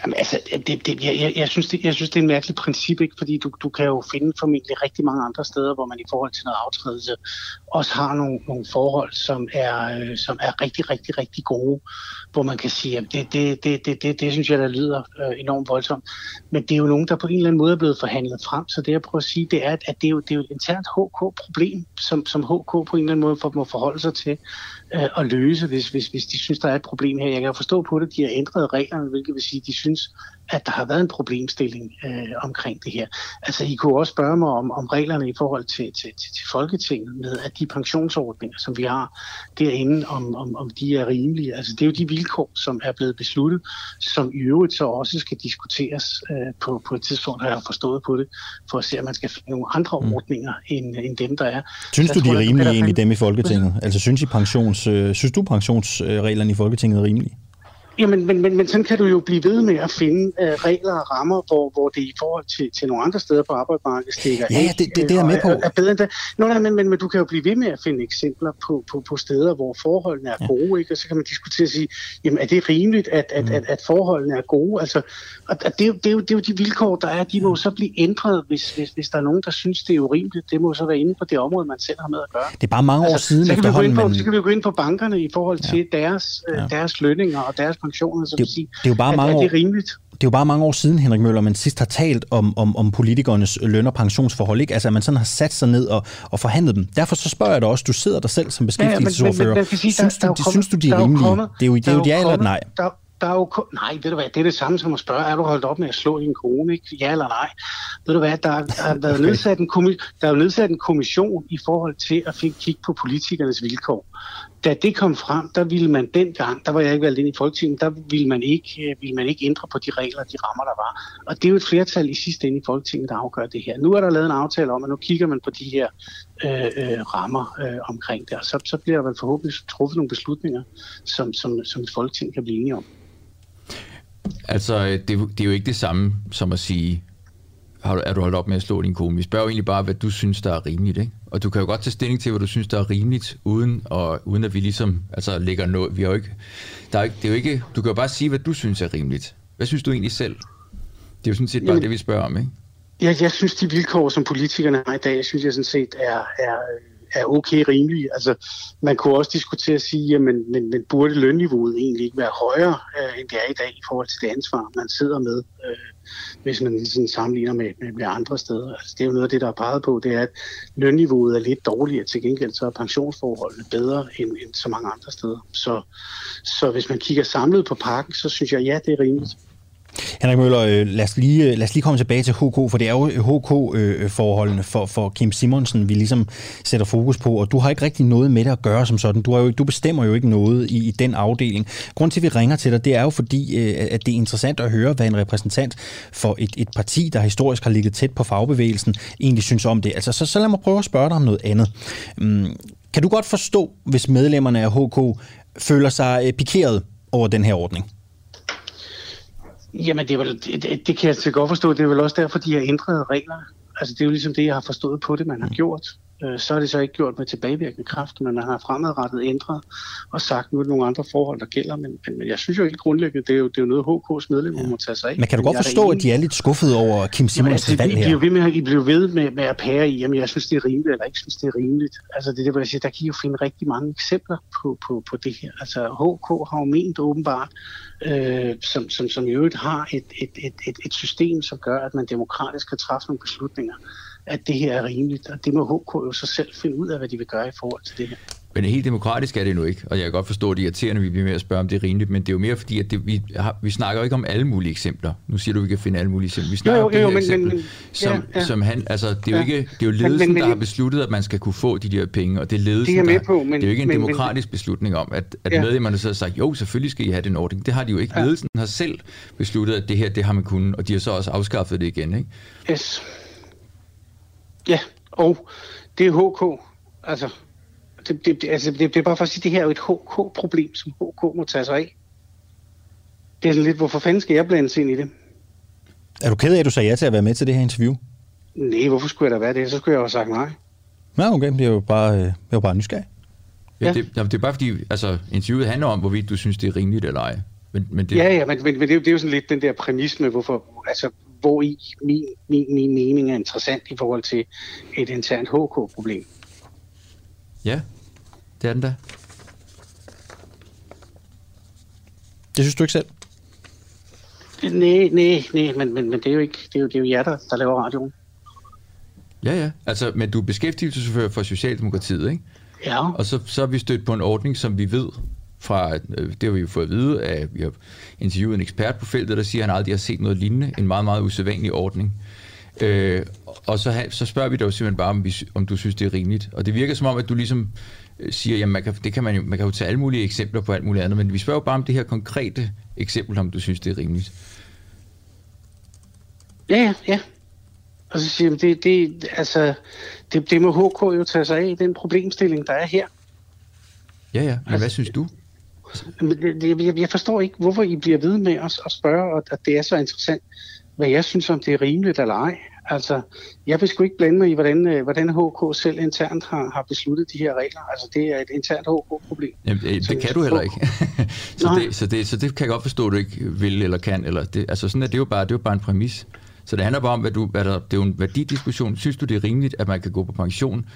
Jamen, altså, det, det, jeg, jeg, synes, det, jeg synes, det er en mærkelig princip, ikke? fordi du, du kan jo finde formentlig rigtig mange andre steder, hvor man i forhold til noget aftrædelse også har nogle, nogle forhold, som er, øh, som er rigtig, rigtig, rigtig gode, hvor man kan sige, at det, det, det, det, det, det synes jeg, der lyder øh, enormt voldsomt. Men det er jo nogen, der på en eller anden måde er blevet forhandlet frem, så det jeg prøver at sige, det er, at det er jo, det er jo et internt HK-problem, som, som HK på en eller anden måde må forholde sig til øh, at løse, hvis, hvis, hvis de synes, der er et problem her. Jeg kan forstå på det, at de har ændret reglerne, hvilket vil sige, at de synes, at der har været en problemstilling øh, omkring det her. Altså, I kunne også spørge mig om, om reglerne i forhold til, til, til, til Folketinget med, at de pensionsordninger, som vi har derinde, om, om, om de er rimelige. Altså, det er jo de vilkår, som er blevet besluttet, som i øvrigt så også skal diskuteres øh, på, på et tidspunkt, har jeg forstået på det, for at se, at man skal finde nogle andre mm. ordninger end, end dem, der er. Synes du, de er rimelige egentlig, dem i Folketinget? Altså, synes, I pensions, øh, synes du, pensionsreglerne i Folketinget er rimelige? Jamen, men, men, men sådan kan du jo blive ved med at finde uh, regler og rammer, hvor, hvor det i forhold til, til nogle andre steder på arbejdsmarkedet stikker Ja, ja det, det, det er jeg med på. Er, er bedre end det. Nå, nej, men, men, men du kan jo blive ved med at finde eksempler på, på, på steder, hvor forholdene er ja. gode, ikke? og så kan man diskutere og sige, jamen er det rimeligt, at, at, mm. at, at forholdene er gode? Altså, og det, er jo, det, er jo, det er jo de vilkår, der er, de må jo så blive ændret, hvis, hvis, hvis der er nogen, der synes, det er urimeligt. Det må så være inde på det område, man selv har med at gøre. Det er bare mange år altså, siden så kan, vi gå ind på, men... så kan vi gå ind på bankerne i forhold til ja. deres, ja. deres lønninger og deres pensioner, så det, sige, det er jo bare at, mange er det rimeligt? det er jo bare mange år siden, Henrik Møller, man sidst har talt om, om, om politikernes løn- og pensionsforhold. Ikke? Altså, at man sådan har sat sig ned og, og forhandlet dem. Derfor så spørger jeg dig også, du sidder der selv som beskæftigelsesordfører. Ja, men, men, men, sige, synes, der, du, der synes du, de er rimelige? Kommet, det er jo, det er jo ja eller nej. Der, der er jo nej, ved du hvad, det er det samme som at spørge, er du holdt op med at slå din kone, ikke? Ja eller nej? Ved du hvad, der, der har været (laughs) nedsat en, der er nedsat en kommission i forhold til at kigge på politikernes vilkår da det kom frem, der ville man dengang, der var jeg ikke valgt ind i Folketinget, der ville man ikke, øh, ville man ikke ændre på de regler, de rammer, der var. Og det er jo et flertal i sidste ende i Folketinget, der afgør det her. Nu er der lavet en aftale om, at nu kigger man på de her øh, øh, rammer øh, omkring det, og så, så bliver der vel forhåbentlig truffet nogle beslutninger, som, som, som et Folketing kan blive enige om. Altså, det, det er jo ikke det samme som at sige, har, du, er du holdt op med at slå din kone? Vi spørger jo egentlig bare, hvad du synes, der er rimeligt, ikke? Og du kan jo godt tage stilling til, hvad du synes, der er rimeligt, uden, og, uden at vi ligesom altså, lægger noget. Vi har jo ikke, der er ikke, det er jo ikke, du kan jo bare sige, hvad du synes er rimeligt. Hvad synes du egentlig selv? Det er jo sådan set bare Jamen, det, vi spørger om, ikke? Ja, jeg synes, de vilkår, som politikerne har i dag, synes jeg sådan set er, er er okay rimelige. Altså, man kunne også diskutere at sige, jamen, men, men burde lønniveauet egentlig ikke være højere, øh, end det er i dag i forhold til det ansvar, man sidder med, øh, hvis man sådan sammenligner med, med, med andre steder. Altså, det er jo noget af det, der er peget på, det er, at lønniveauet er lidt dårligere. Til gengæld så er pensionsforholdene bedre end, end så mange andre steder. Så, så hvis man kigger samlet på pakken, så synes jeg, ja, det er rimeligt. Henrik Møller, øh, lad os, lige, lad os lige komme tilbage til HK, for det er jo HK-forholdene øh, for, for Kim Simonsen, vi ligesom sætter fokus på, og du har ikke rigtig noget med det at gøre som sådan. Du, har jo, du bestemmer jo ikke noget i, i den afdeling. Grund til, at vi ringer til dig, det er jo fordi, øh, at det er interessant at høre, hvad en repræsentant for et, et parti, der historisk har ligget tæt på fagbevægelsen, egentlig synes om det. Altså, så, så lad mig prøve at spørge dig om noget andet. Mm, kan du godt forstå, hvis medlemmerne af HK føler sig pikeret over den her ordning? Jamen, det, er vel, det, det kan jeg til godt forstå. Det er vel også derfor, de har ændret reglerne. Altså, det er jo ligesom det, jeg har forstået på det, man har mm. gjort. Øh, så er det så ikke gjort med tilbagevirkende kraft, men man har fremadrettet ændret og sagt, nu er det nogle andre forhold, der gælder. Men, men jeg synes jo ikke grundlæggende, det er jo, det er jo noget, HK's medlemmer ja. må tage sig af. Men kan du godt forstå, at de er lidt skuffede over Kim Simons altså, valg her? De, de, ved med, bliver ved med, med at pære i, jamen jeg synes, det er rimeligt, eller ikke synes, det er rimeligt. Altså det er det, jeg siger, der kan I jo finde rigtig mange eksempler på, på, på det her. Altså HK har jo ment åbenbart, øh, som, som, som i øvrigt har et, et, et, et, et system, som gør, at man demokratisk kan træffe nogle beslutninger at det her er rimeligt, og det må HK jo så selv finde ud af, hvad de vil gøre i forhold til det her. Men helt demokratisk er det nu ikke, og jeg kan godt forstå, at det er irriterende, at vi bliver med at spørge, om det er rimeligt, men det er jo mere fordi, at det, vi, har, vi snakker jo ikke om alle mulige eksempler. Nu siger du, at vi kan finde alle mulige eksempler. Vi snakker jo, jo, om det jo, her men, eksempel, men, som, ja, ja. som han, altså det er jo, ikke, det er jo ledelsen, men, men, der har besluttet, at man skal kunne få de der penge, og det er ledelsen, det er, med på, men, der, det er jo ikke en men, demokratisk men, beslutning om, at, at ja. medlemmerne så har sagt, jo, selvfølgelig skal I have den ordning. Det har de jo ikke. Ja. Ledelsen har selv besluttet, at det her, det har man kunnet, og de har så også afskaffet det igen, ikke? Yes. Ja, og det er HK. Altså, det, det, altså, det, det er bare for at sige, at det her er jo et HK-problem, som HK må tage sig af. Det er sådan lidt, hvorfor fanden skal jeg blande ind i det? Er du ked af, at du sagde ja til at være med til det her interview? Nej, hvorfor skulle jeg da være det? Så skulle jeg jo have sagt nej. Ja, okay. Det er jo bare, det er jo bare nysgerrig. Ja, ja. Det, det er bare fordi, altså, interviewet handler om, hvorvidt du synes, det er rimeligt eller ej. Men, men det... Ja, ja, men, men, men det, er jo, det er jo sådan lidt den der præmis med, hvorfor, altså, hvor i min, min, min mening er interessant i forhold til et internt HK-problem. Ja, det er den da. Det synes du ikke selv? Nej, nej, nej, men, men, men det, er jo ikke, det, er jo, det er jo jer, der, der laver radioen. Ja, ja. Altså, men du er beskæftigelsesfører for Socialdemokratiet, ikke? Ja. Og så, så har vi stødt på en ordning, som vi ved fra, øh, det har vi jo fået at vide, at vi har interviewet en ekspert på feltet, der siger, at han aldrig har set noget lignende. En meget, meget usædvanlig ordning. Øh, og så, så spørger vi dig jo simpelthen bare, om, vi, om du synes, det er rimeligt. Og det virker som om, at du ligesom øh, siger, jamen man kan, det kan man, jo, man kan jo tage alle mulige eksempler på alt muligt andet, men vi spørger jo bare om det her konkrete eksempel, om du synes, det er rimeligt. Ja, ja, ja. Og så siger jeg, det, det, altså, det, det må HK jo tage sig af, den problemstilling, der er her. Ja, ja, men altså, hvad synes du? Jeg, jeg forstår ikke, hvorfor I bliver ved med at, at spørge, at det er så interessant, hvad jeg synes, om det er rimeligt eller ej. Altså, jeg vil sgu ikke blande mig i, hvordan, øh, hvordan HK selv internt har, har besluttet de her regler. Altså, det er et internt HK-problem. Jamen, det, det kan du heller ikke. (laughs) så, det, så, det, så det kan jeg godt forstå, at du ikke vil eller kan. Eller det, altså, sådan er det jo bare, det er jo bare en præmis. Så det handler bare om, hvad du, hvad der, det er jo en værdidiskussion. Synes du, det er rimeligt, at man kan gå på pension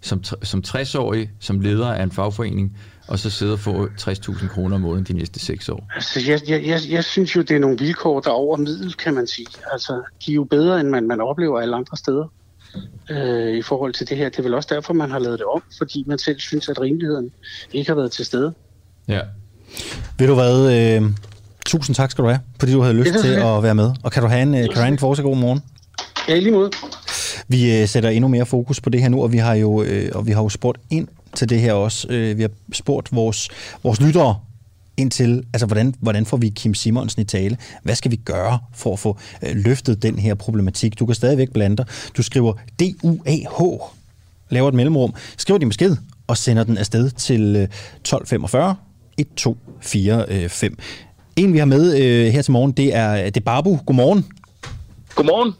som, som 60-årig, som leder af en fagforening, og så sidde og få 60.000 kroner om måneden de næste 6 år? Altså, jeg, jeg, jeg, jeg synes jo, det er nogle vilkår, der er over middel, kan man sige. Altså, de er jo bedre, end man, man oplever alle andre steder øh, i forhold til det her. Det er vel også derfor, man har lavet det om, fordi man selv synes, at rimeligheden ikke har været til stede. Ja. Ved du hvad, øh, tusind tak skal du have, fordi du havde lyst til at være med. Og kan du have en, øh, kan du have en fortsat god morgen? Ja, lige måde. Vi øh, sætter endnu mere fokus på det her nu, og vi har jo, øh, og vi har jo spurgt ind til det her også. Øh, vi har spurgt vores, vores lyttere ind til, altså hvordan, hvordan får vi Kim Simonsen i tale? Hvad skal vi gøre for at få øh, løftet den her problematik? Du kan stadigvæk blande dig. Du skriver D-U-A-H, laver et mellemrum, skriver din besked og sender den afsted til øh, 1245 1245. Øh, en, vi har med øh, her til morgen, det er, øh, det er Babu. Godmorgen. Godmorgen.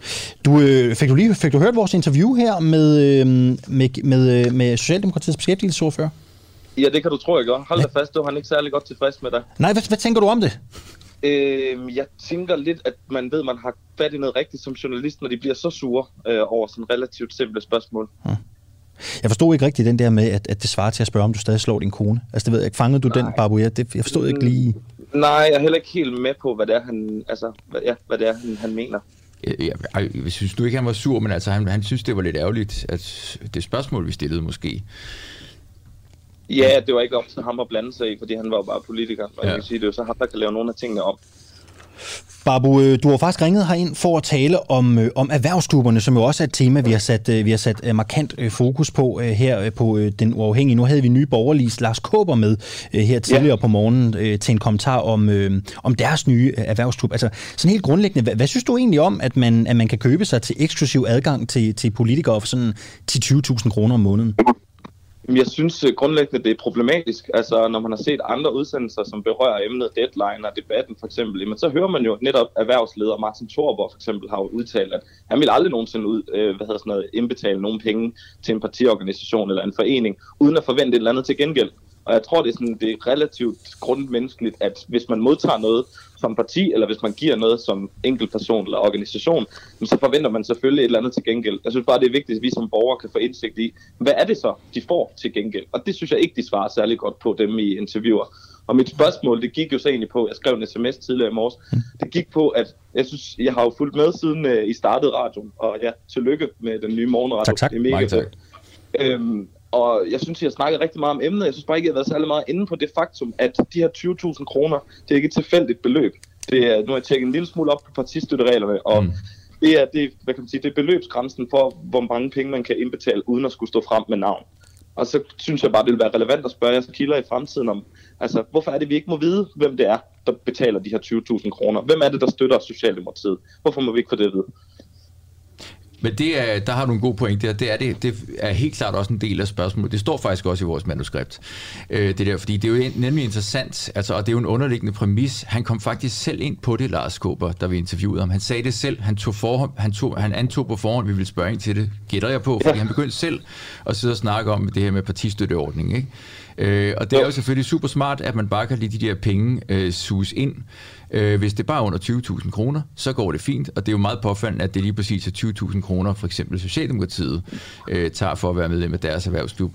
Du, øh, fik, du lige, fik du hørt vores interview her med, øh, med, med, øh, med Socialdemokratiets beskæftigelsesordfører? Ja, det kan du tro, jeg gør. Hold da fast, du han ikke særlig godt tilfreds med dig. Nej, hvad, hvad tænker du om det? Øh, jeg tænker lidt, at man ved, at man har fat i noget rigtigt som journalist, når de bliver så sure øh, over sådan relativt simple spørgsmål. Ja. Jeg forstod ikke rigtigt den der med, at, at det svarer til at spørge, om du stadig slår din kone. Altså, det ved jeg ikke. Fangede du Nej. den, Babu? Jeg, det, jeg forstod ikke lige... Nej, jeg er heller ikke helt med på, hvad det er, han, altså, hvad, ja, hvad det er, han, han mener. Jeg, jeg, jeg synes du ikke, han var sur, men altså, han, han synes, det var lidt ærgerligt, at det spørgsmål, vi stillede måske. Ja, det var ikke op til ham at blande sig i, fordi han var jo bare politiker. Og ja. jeg kan sige, det er jo så ham, der kan lave nogle af tingene om. Babu, øh, du har faktisk ringet herind for at tale om, øh, om erhvervsklubberne, som jo også er et tema, vi har sat, øh, vi har sat markant fokus på her på Den Uafhængige. Nu havde vi nye borgerlige Lars Kåber med her tidligere ja. på morgenen til en kommentar om, om deres nye erhvervsklub. Altså sådan helt grundlæggende, hvad, hvad synes du egentlig om, at man, at man kan købe sig til eksklusiv adgang til, til politikere for sådan 10-20.000 kroner om måneden? Jeg synes øh, grundlæggende, det er problematisk. Altså, når man har set andre udsendelser, som berører emnet deadline og debatten for eksempel, men så hører man jo netop erhvervsleder Martin Thorborg for eksempel har jo udtalt, at han vil aldrig nogensinde ud, øh, hvad hedder sådan noget, indbetale nogen penge til en partiorganisation eller en forening, uden at forvente et eller andet til gengæld. Og jeg tror, det er, sådan, det er relativt grundmenneskeligt, at hvis man modtager noget som parti, eller hvis man giver noget som enkeltperson eller organisation, så forventer man selvfølgelig et eller andet til gengæld. Jeg synes bare, det er vigtigt, at vi som borgere kan få indsigt i, hvad er det så, de får til gengæld? Og det synes jeg ikke, de svarer særlig godt på dem i interviewer. Og mit spørgsmål, det gik jo så egentlig på, jeg skrev en sms tidligere i morges, det gik på, at jeg synes, jeg har jo fulgt med siden uh, I startede radioen, og ja, tillykke med den nye morgenradio. Tak, tak. Det er mega Mange tak. Øhm, og jeg synes, jeg har snakket rigtig meget om emnet. Jeg synes bare ikke, jeg har været særlig meget inde på det faktum, at de her 20.000 kroner, det er ikke et tilfældigt beløb. Det er, nu har jeg tjekket en lille smule op på partistøttereglerne, og mm. det, er, det, hvad kan man sige, det er beløbsgrænsen for, hvor mange penge man kan indbetale, uden at skulle stå frem med navn. Og så synes jeg bare, det vil være relevant at spørge jeres kilder i fremtiden om, altså, hvorfor er det, vi ikke må vide, hvem det er, der betaler de her 20.000 kroner? Hvem er det, der støtter Socialdemokratiet? Hvorfor må vi ikke få det at vide? Men det er, der har du en god point der. Det er, det, det er helt klart også en del af spørgsmålet. Det står faktisk også i vores manuskript. Øh, det der, fordi det er jo nemlig interessant, altså, og det er jo en underliggende præmis. Han kom faktisk selv ind på det, Lars Kåber, da vi interviewede ham. Han sagde det selv. Han, tog for, han, tog, han antog på forhånd, vi ville spørge ind til det. Gætter jeg på, fordi han begyndte selv at sidde og snakke om det her med partistøtteordningen. Ikke? Øh, og det er jo selvfølgelig super smart, at man bare kan lide de der penge øh, suges ind. Øh, hvis det er bare under 20.000 kroner, så går det fint, og det er jo meget påfaldende, at det lige præcis er 20.000 kroner, for eksempel Socialdemokratiet øh, tager for at være medlem af deres erhvervsklub.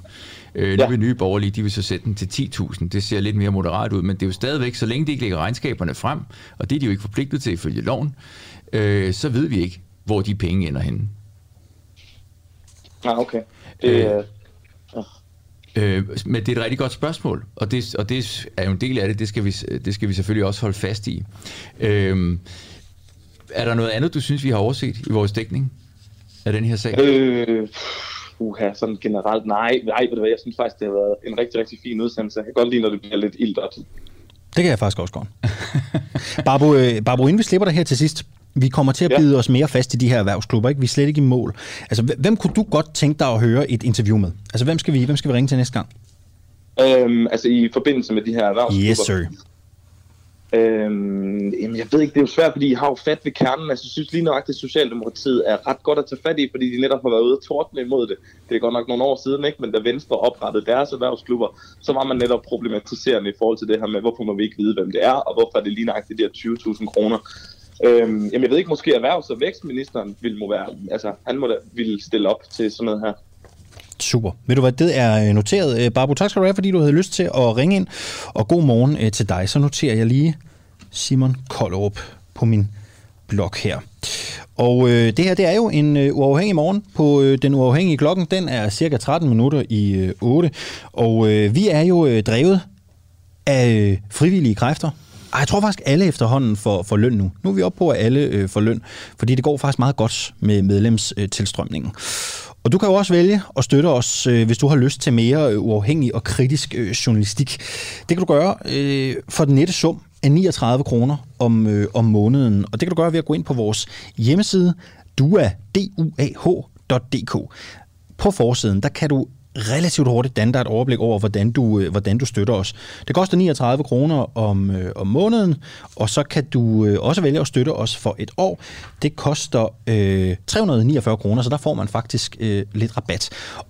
Øh, nu Ja. vil nye borgerlige, de vil så sætte den til 10.000. Det ser lidt mere moderat ud, men det er jo stadigvæk, så længe de ikke lægger regnskaberne frem, og det er de jo ikke forpligtet til ifølge loven, øh, så ved vi ikke, hvor de penge ender henne. Ah, okay. Det, Øh, øh, men det er et rigtig godt spørgsmål, og det, og det er jo en del af det, det skal vi, det skal vi selvfølgelig også holde fast i. Øh, er der noget andet, du synes, vi har overset i vores dækning af den her sag? Øh, uha, sådan generelt, nej, nej, ved du hvad, jeg synes faktisk, det har været en rigtig, rigtig fin udsendelse. Jeg kan godt lide, når det bliver lidt ildret. Det kan jeg faktisk også godt. (laughs) Barbro, øh, Barbro, inden vi slipper dig her til sidst, vi kommer til at Ja. bide os mere fast i de her erhvervsklubber, ikke? Vi er slet ikke i mål. Altså, hvem- hvem kunne du godt tænke dig at høre et interview med? Altså, hvem skal vi, hvem skal vi ringe til næste gang? Øhm, altså i forbindelse med de her erhvervsklubber. Yes, sir. Øhm, jamen, jeg ved ikke, det er jo svært, fordi I har jo fat ved kernen. Altså, jeg synes lige nok, at Socialdemokratiet er ret godt at tage fat i, fordi de netop har været ude og tordne imod det. Det er godt nok nogle år siden, ikke? men da Venstre oprettede deres erhvervsklubber, så var man netop problematiserende i forhold til det her med, hvorfor må vi ikke vide, hvem det er, og hvorfor er det lige nok de der 20.000 kroner. Øhm, jamen, jeg ved ikke, måske erhvervs- og vækstministeren ville må være, altså, han må da ville stille op til sådan noget her. Super. Ved du hvad, det er øh, noteret. Øh, tak skal du have, fordi du havde lyst til at ringe ind. Og god morgen øh, til dig. Så noterer jeg lige Simon Kollerup på min blog her. Og øh, det her, det er jo en øh, uafhængig morgen på øh, den uafhængige klokken. Den er cirka 13 minutter i øh, 8. Og øh, vi er jo øh, drevet af øh, frivillige kræfter. Ej, jeg tror faktisk, alle efterhånden får, får løn nu. Nu er vi oppe på, at alle øh, får løn, fordi det går faktisk meget godt med medlemstilstrømningen. Og du kan jo også vælge at støtte os, øh, hvis du har lyst til mere øh, uafhængig og kritisk øh, journalistik. Det kan du gøre øh, for den nette sum af 39 kroner om, øh, om måneden. Og det kan du gøre ved at gå ind på vores hjemmeside, duah.dk. På forsiden, der kan du relativt hurtigt danne dig et overblik over, hvordan du, øh, hvordan du støtter os. Det koster 39 kroner om, øh, om måneden, og så kan du øh, også vælge at støtte os for et år. Det koster øh, 349 kroner, så der får man faktisk øh, lidt rabat.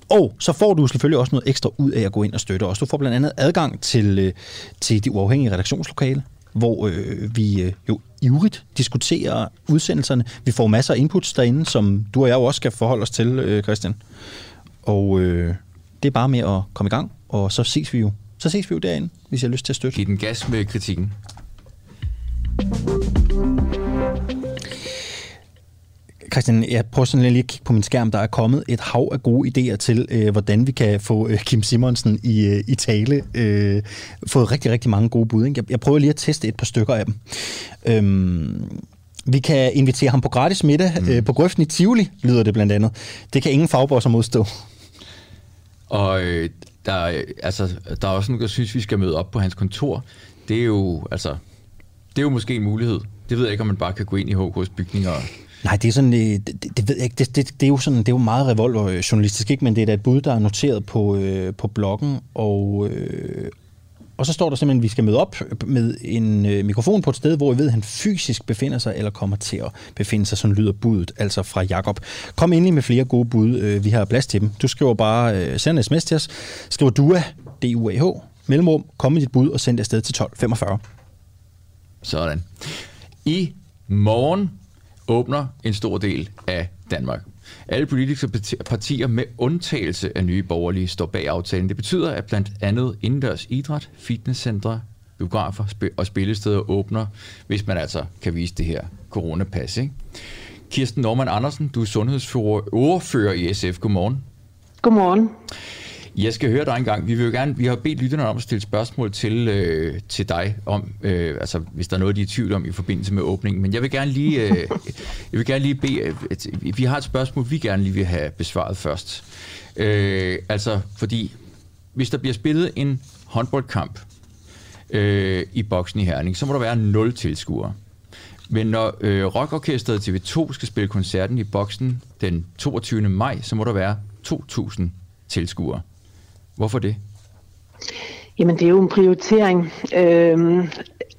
Og så får du selvfølgelig også noget ekstra ud af at gå ind og støtte os. Du får blandt andet adgang til, øh, til de uafhængige redaktionslokale, hvor øh, vi øh, jo ivrigt diskuterer udsendelserne. Vi får masser af inputs derinde, som du og jeg jo også skal forholde os til, øh, Christian. Og øh, det er bare med at komme i gang, og så ses vi jo. Så ses vi jo derinde, hvis jeg har lyst til at støtte. Giv den gas med kritikken. Christian, jeg prøver sådan lige at kigge på min skærm. Der er kommet et hav af gode idéer til, øh, hvordan vi kan få øh, Kim Simonsen i, øh, i tale. Øh, fået rigtig, rigtig mange gode bud. Ikke? Jeg, jeg prøver lige at teste et par stykker af dem. Øhm, vi kan invitere ham på gratis middag mm. øh, på Grøften i Tivoli, lyder det blandt andet. Det kan ingen fagbosser modstå. Og øh, der, øh, altså, der er også nogen, der synes, vi skal møde op på hans kontor. Det er jo, altså, det er jo måske en mulighed. Det ved jeg ikke, om man bare kan gå ind i HK's bygning og Nej, det er sådan, øh, det, det, det ved jeg ikke, det, det, det, er jo sådan, det er jo meget revolverjournalistisk, ikke? men det er da et bud, der er noteret på, øh, på bloggen, og, øh, og så står der simpelthen, at vi skal møde op med en øh, mikrofon på et sted, hvor vi ved, at han fysisk befinder sig, eller kommer til at befinde sig, sådan lyder budet, altså fra Jakob. Kom endelig med flere gode bud, øh, vi har plads til dem. Du skriver bare, øh, send en sms til os, skriver DUA, D-U-A-H, mellemrum, kom med dit bud og send det afsted til 1245. Sådan. I morgen åbner en stor del af Danmark. Alle politiske partier med undtagelse af nye borgerlige står bag aftalen. Det betyder, at blandt andet indendørs idræt, fitnesscentre, biografer og spillesteder åbner, hvis man altså kan vise det her coronapas. Ikke? Kirsten Norman Andersen, du er sundhedsordfører i SF. Godmorgen. Godmorgen. Jeg skal høre dig en gang. Vi, vil jo gerne, vi har bedt lytterne om at stille spørgsmål til, øh, til dig, om, øh, altså, hvis der er noget, de er i tvivl om i forbindelse med åbningen. Men jeg vil gerne lige, øh, jeg vil gerne lige bede, at vi har et spørgsmål, vi gerne lige vil have besvaret først. Øh, altså, fordi hvis der bliver spillet en håndboldkamp øh, i boksen i Herning, så må der være nul tilskuere. Men når øh, rockorkestret TV2 skal spille koncerten i boksen den 22. maj, så må der være 2.000 tilskuere. Hvorfor det? Jamen, det er jo en prioritering. Øhm,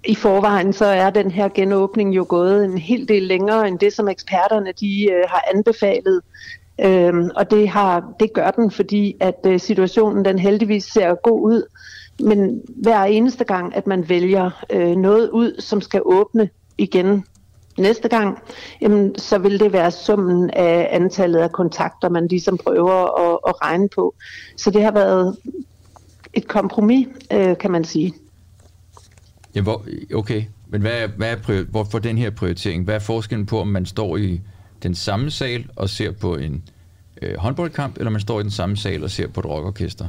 I forvejen så er den her genåbning jo gået en hel del længere end det, som eksperterne de øh, har anbefalet. Øhm, og det, har, det gør den, fordi at øh, situationen den heldigvis ser god ud. Men hver eneste gang, at man vælger øh, noget ud, som skal åbne igen næste gang, jamen, så vil det være summen af antallet af kontakter, man ligesom prøver at, at regne på. Så det har været et kompromis, øh, kan man sige. Ja, hvor, okay, men hvad er, hvad er prior, hvorfor den her prioritering? Hvad er forskellen på, om man står i den samme sal og ser på en øh, håndboldkamp, eller man står i den samme sal og ser på et rockorkester?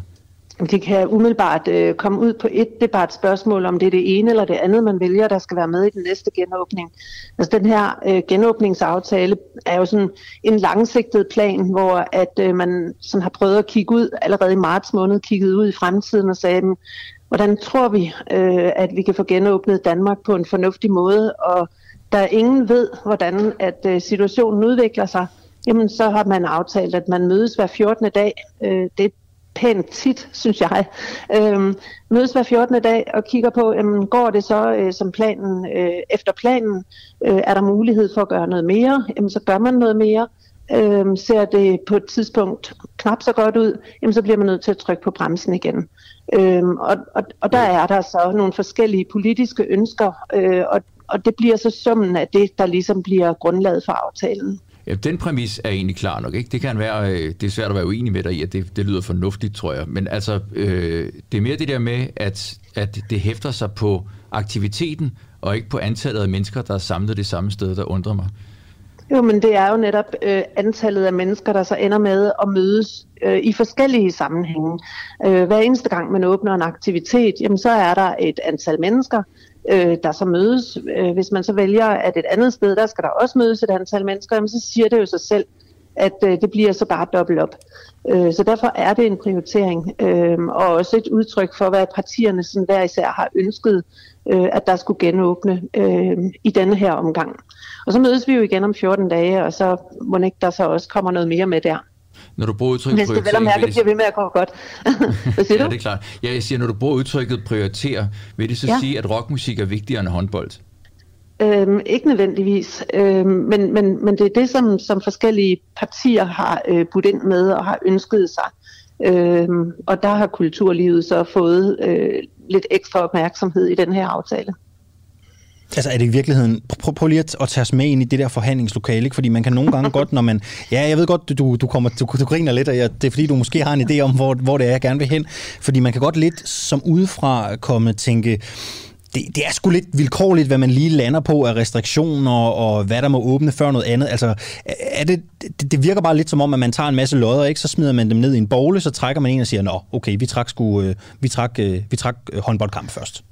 Det kan umiddelbart øh, komme ud på et. Det er bare et spørgsmål, om det er det ene eller det andet, man vælger, der skal være med i den næste genåbning. Altså den her øh, genåbningsaftale er jo sådan en langsigtet plan, hvor at øh, man sådan har prøvet at kigge ud, allerede i marts måned, kigget ud i fremtiden og sagde, hvordan tror vi, øh, at vi kan få genåbnet Danmark på en fornuftig måde, og der ingen ved, hvordan at øh, situationen udvikler sig, jamen så har man aftalt, at man mødes hver 14. dag. Øh, det er pænt tit, synes jeg. Øhm, mødes hver 14. dag og kigger på, jamen, går det så øh, som planen, øh, efter planen? Øh, er der mulighed for at gøre noget mere? Jamen, så gør man noget mere. Øhm, ser det på et tidspunkt knap så godt ud, jamen, så bliver man nødt til at trykke på bremsen igen. Øhm, og, og, og der er der så nogle forskellige politiske ønsker, øh, og, og det bliver så summen af det, der ligesom bliver grundlaget for aftalen. Ja, den præmis er egentlig klar nok. Ikke? Det kan være, øh, det er svært at være uenig med dig i, at det, det lyder fornuftigt, tror jeg. Men altså, øh, det er mere det der med, at, at det hæfter sig på aktiviteten, og ikke på antallet af mennesker, der er samlet det samme sted, der undrer mig. Jo, men det er jo netop øh, antallet af mennesker, der så ender med at mødes øh, i forskellige sammenhænge. Øh, hver eneste gang man åbner en aktivitet, jamen, så er der et antal mennesker, øh, der så mødes. Øh, hvis man så vælger, at et andet sted, der skal der også mødes et antal mennesker, jamen, så siger det jo sig selv, at øh, det bliver så bare dobbelt op. Øh, så derfor er det en prioritering, øh, og også et udtryk for, hvad partierne sådan hver især har ønsket, øh, at der skulle genåbne øh, i denne her omgang. Og så mødes vi jo igen om 14 dage, og så må ikke der så også kommer noget mere med der. Når du bruger udtrykket Hvis det vel og mærke bliver ved med at gå godt. (laughs) Hvad siger ja, du? det er klart. Ja, jeg siger, når du bruger udtrykket prioritere, vil det så ja. sige, at rockmusik er vigtigere end håndbold? Øhm, ikke nødvendigvis, øhm, men, men, men det er det, som, som forskellige partier har øh, budt ind med og har ønsket sig. Øhm, og der har kulturlivet så fået øh, lidt ekstra opmærksomhed i den her aftale. Altså er det i virkeligheden, prøv, prøv lige at, at tage os med ind i det der forhandlingslokale, ikke? fordi man kan nogle gange godt, når man, ja jeg ved godt, du, du, kommer, du, du griner lidt, og jeg, det er fordi du måske har en idé om, hvor, hvor det er, jeg gerne vil hen, fordi man kan godt lidt som udefra komme tænke, det, det er sgu lidt vilkårligt, hvad man lige lander på af restriktioner, og hvad der må åbne før noget andet. Altså, er det, det, det virker bare lidt som om, at man tager en masse lodder, ikke? så smider man dem ned i en bogle, så trækker man en og siger, nå, okay, vi trak, sku, øh, vi trak, øh, vi trak øh, håndboldkamp først.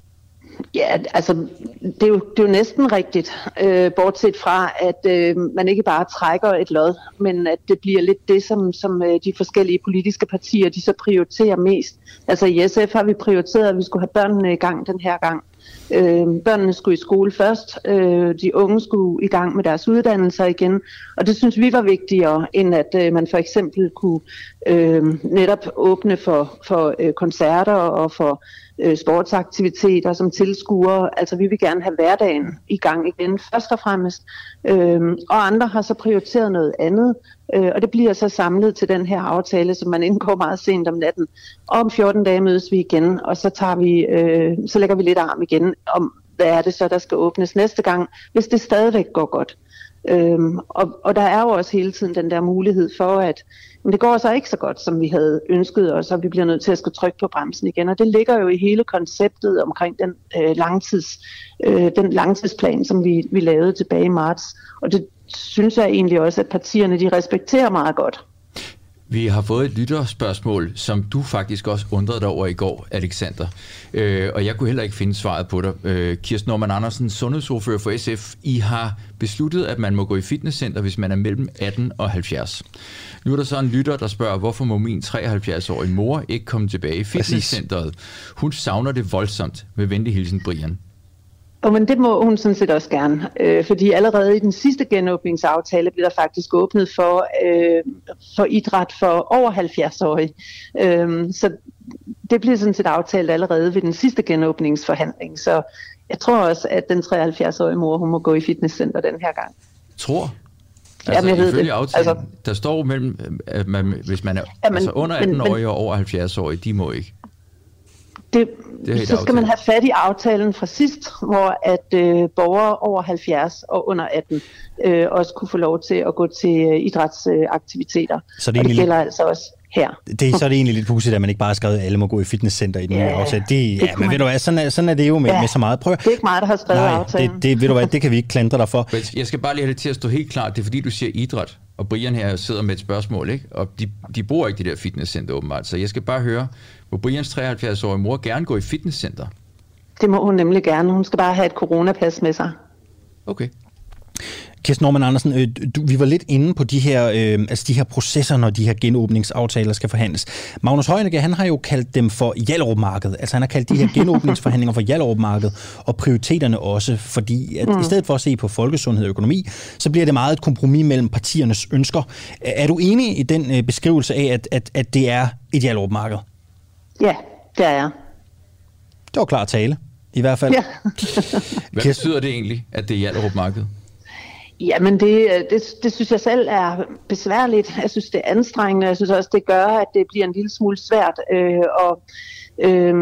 Ja, altså, det er jo, det er jo næsten rigtigt, øh, bortset fra, at øh, man ikke bare trækker et lod, men at det bliver lidt det, som, som øh, de forskellige politiske partier, de så prioriterer mest. Altså i SF har vi prioriteret, at vi skulle have børnene i gang den her gang. Øh, børnene skulle i skole først, øh, de unge skulle i gang med deres uddannelser igen, og det synes vi var vigtigere, end at øh, man for eksempel kunne øh, netop åbne for, for øh, koncerter og for øh, sportsaktiviteter som tilskuere. Altså vi vil gerne have hverdagen i gang igen, først og fremmest. Øh, og andre har så prioriteret noget andet, øh, og det bliver så samlet til den her aftale, som man indgår meget sent om natten. Og om 14 dage mødes vi igen, og så, tager vi, øh, så lægger vi lidt arm igen om, hvad er det så, der skal åbnes næste gang, hvis det stadigvæk går godt. Øhm, og, og der er jo også hele tiden den der mulighed for, at men det går så ikke så godt, som vi havde ønsket os, og vi bliver nødt til at skulle trykke på bremsen igen. Og det ligger jo i hele konceptet omkring den, øh, langtids, øh, den langtidsplan, som vi, vi lavede tilbage i marts. Og det synes jeg egentlig også, at partierne de respekterer meget godt. Vi har fået et lytterspørgsmål, som du faktisk også undrede dig over i går, Alexander. Øh, og jeg kunne heller ikke finde svaret på dig. Øh, Kirsten Norman Andersen, sundhedsordfører for SF. I har besluttet, at man må gå i fitnesscenter, hvis man er mellem 18 og 70. Nu er der så en lytter, der spørger, hvorfor må min 73-årige mor ikke komme tilbage i fitnesscenteret? Hun savner det voldsomt. Med venlig hilsen, Brian. Og men det må hun sådan set også gerne, øh, fordi allerede i den sidste genåbningsaftale blev der faktisk åbnet for, øh, for idræt for over 70-årige. Øh, så det blev sådan set aftalt allerede ved den sidste genåbningsforhandling. Så jeg tror også, at den 73-årige mor, hun må gå i fitnesscenter den her gang. Tror? Altså, Jamen, jeg ved det. Aftalen, altså, der står mellem, at man, hvis man er jamen, altså under 18 år og over 70 år, de må ikke. Det, det så skal man have fat i aftalen fra sidst, hvor at øh, borgere over 70 og under 18 øh, også kunne få lov til at gå til øh, idrætsaktiviteter. Så det, og det gælder lidt... altså også her. Det, så er det egentlig lidt pudsigt, at man ikke bare har skrevet, at alle må gå i fitnesscenter i den ja, nye aftale. Det, det ja, men ved du hvad, sådan er, sådan er det jo med, ja, med så meget. Prøv. Det er ikke mig, der har skrevet Nej, aftalen. Det, det, ved du hvad, det kan vi ikke klandre dig for. (laughs) Jeg skal bare lige have det til at stå helt klart. Det er fordi, du siger idræt, og Brian her sidder med et spørgsmål, ikke? og de, de bor ikke det der fitnesscenter åbenbart. Så jeg skal bare høre, må Brians 73-årige mor gerne gå i fitnesscenter? Det må hun nemlig gerne. Hun skal bare have et coronapas med sig. Okay. Kirsten Norman Andersen, øh, du, vi var lidt inde på de her, øh, altså de her processer, når de her genåbningsaftaler skal forhandles. Magnus Heunicke, han har jo kaldt dem for Hjallerup-markedet. Altså han har kaldt de her (laughs) genåbningsforhandlinger for Hjallerup-markedet, og prioriteterne også, fordi at mm. i stedet for at se på folkesundhed og økonomi, så bliver det meget et kompromis mellem partiernes ønsker. Er du enig i den øh, beskrivelse af, at, at, at det er et Hjallerup-marked? Ja, det er jeg. Det var klar tale, i hvert fald. Ja. (laughs) Hvad betyder det egentlig, at det er Hjallerup-marked? Jamen, det, øh, det, det synes jeg selv er besværligt. Jeg synes, det er anstrengende. Jeg synes også, det gør, at det bliver en lille smule svært øh, at øh,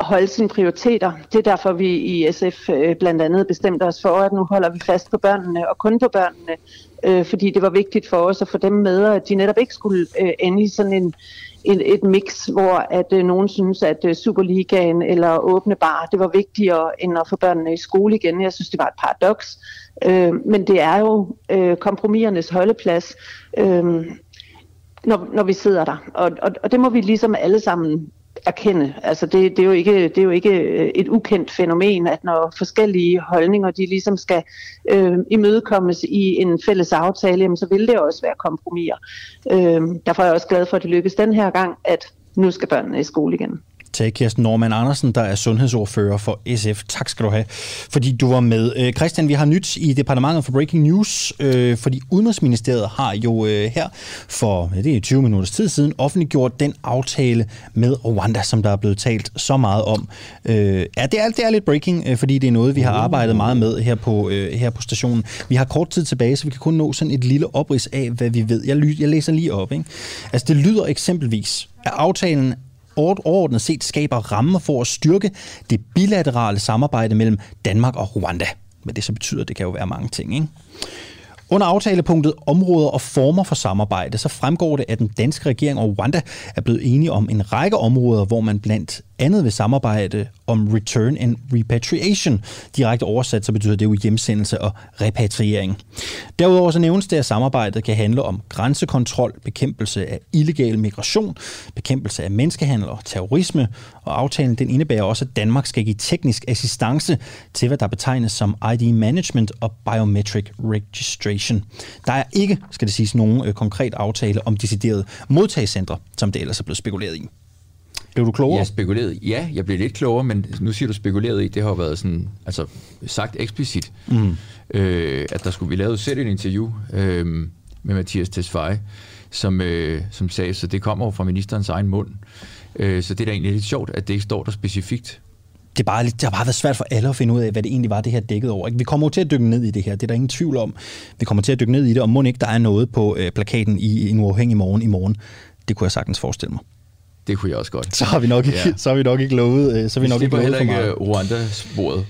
holde sine prioriteter. Det er derfor, vi i SF øh, blandt andet bestemte os for, at nu holder vi fast på børnene og kun på børnene. Øh, fordi det var vigtigt for os at få dem med, at de netop ikke skulle øh, ende i sådan en et, et mix, hvor at øh, nogen synes, at øh, Superligaen eller åbne bar, det var vigtigere end at få børnene i skole igen. Jeg synes, det var et paradoks. Øh, men det er jo øh, kompromisernes holdeplads, øh, når, når vi sidder der. Og, og, og det må vi ligesom alle sammen erkende. Altså det, det, er jo ikke, det er jo ikke øh, et ukendt fænomen, at når forskellige holdninger de ligesom skal øh, imødekommes i en fælles aftale, jamen, så vil det også være kompromiser. Øh, derfor er jeg også glad for, at det lykkedes den her gang, at nu skal børnene i skole igen til Kirsten Norman Andersen, der er sundhedsordfører for SF. Tak skal du have, fordi du var med. Øh, Christian, vi har nyt i Departementet for Breaking News, øh, fordi Udenrigsministeriet har jo øh, her for ja, det er 20 minutters tid siden offentliggjort den aftale med Rwanda, som der er blevet talt så meget om. Øh, ja, det er, det er lidt breaking, øh, fordi det er noget, vi har arbejdet meget med her på, øh, her på stationen. Vi har kort tid tilbage, så vi kan kun nå sådan et lille oprids af, hvad vi ved. Jeg, jeg læser lige op. Ikke? Altså, det lyder eksempelvis, at aftalen overordnet set skaber rammer for at styrke det bilaterale samarbejde mellem Danmark og Rwanda. Men det så betyder, det kan jo være mange ting, ikke? Under aftalepunktet Områder og former for samarbejde, så fremgår det, at den danske regering og Rwanda er blevet enige om en række områder, hvor man blandt andet vil samarbejde om return and repatriation. Direkte oversat så betyder det jo hjemsendelse og repatriering. Derudover så nævnes det, at samarbejdet kan handle om grænsekontrol, bekæmpelse af illegal migration, bekæmpelse af menneskehandel og terrorisme, og aftalen den indebærer også, at Danmark skal give teknisk assistance til, hvad der betegnes som ID management og biometric registration. Der er ikke, skal det siges, nogen øh, konkret aftale om deciderede modtagscentre, som det ellers er blevet spekuleret i. Blev du klogere? Jeg spekulerede, ja, jeg blev lidt klogere, men nu siger du spekuleret i, det har været sådan, altså sagt eksplicit, mm. øh, at der skulle vi lave selv et interview øh, med Mathias Tesfaye, som, øh, som sagde, så det kommer jo fra ministerens egen mund. Øh, så det er da egentlig lidt sjovt, at det ikke står der specifikt. Det, er bare, lidt- det har bare været svært for alle at finde ud af, hvad det egentlig var, det her dækket over. Vi kommer jo til at dykke ned i det her, det er der ingen tvivl om. Vi kommer til at dykke ned i det, og må ikke der er noget på øh, plakaten i en uafhængig morgen i morgen. Det kunne jeg sagtens forestille mig. Det kunne jeg også godt. Så har vi nok ikke, Ja. så har vi nok ikke lovet, øh, så har vi Vi nok ikke lovet for ikke meget. øh, Rwanda-sporet.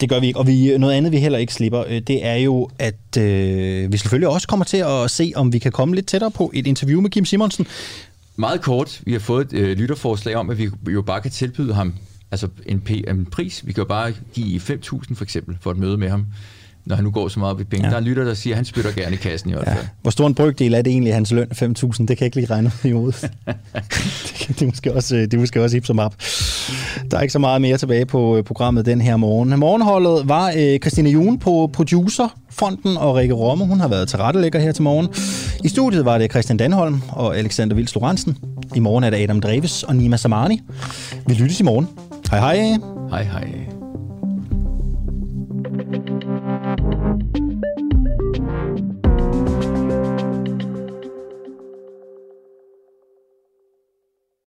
Det gør vi ikke. Og vi, noget andet, vi heller ikke slipper, øh, det er jo, at øh, vi selvfølgelig også kommer til at se, om vi kan komme lidt tættere på et interview med Kim Simonsen. Meget kort, vi har fået et øh, lytterforslag om, at vi jo bare kan tilbyde ham altså en, p- en pris. Vi kan jo bare give 5.000 for eksempel for et møde med ham, når han nu går så meget op i penge. Ja. Ja. Der er en lytter, der siger, at han spytter gerne i kassen i hvert Ja. fald. Hvor stor en brøkdel er det egentlig hans løn? 5.000? Det kan jeg ikke lige regne ud i hovedet. (laughs) det, er måske også, det er måske også hip som op. Der er ikke så meget mere tilbage på øh, programmet den her morgen. Morgenholdet var øh, Christine Jun på producerfronten, og Rikke Romme, hun har været tilrettelægger her til morgen. I studiet var det Christian Danholm og Alexander Vils Lorentzen. I morgen er det Adam Dreves og Nima Samani. Vi lyttes i morgen. Hej hej. Hej hej.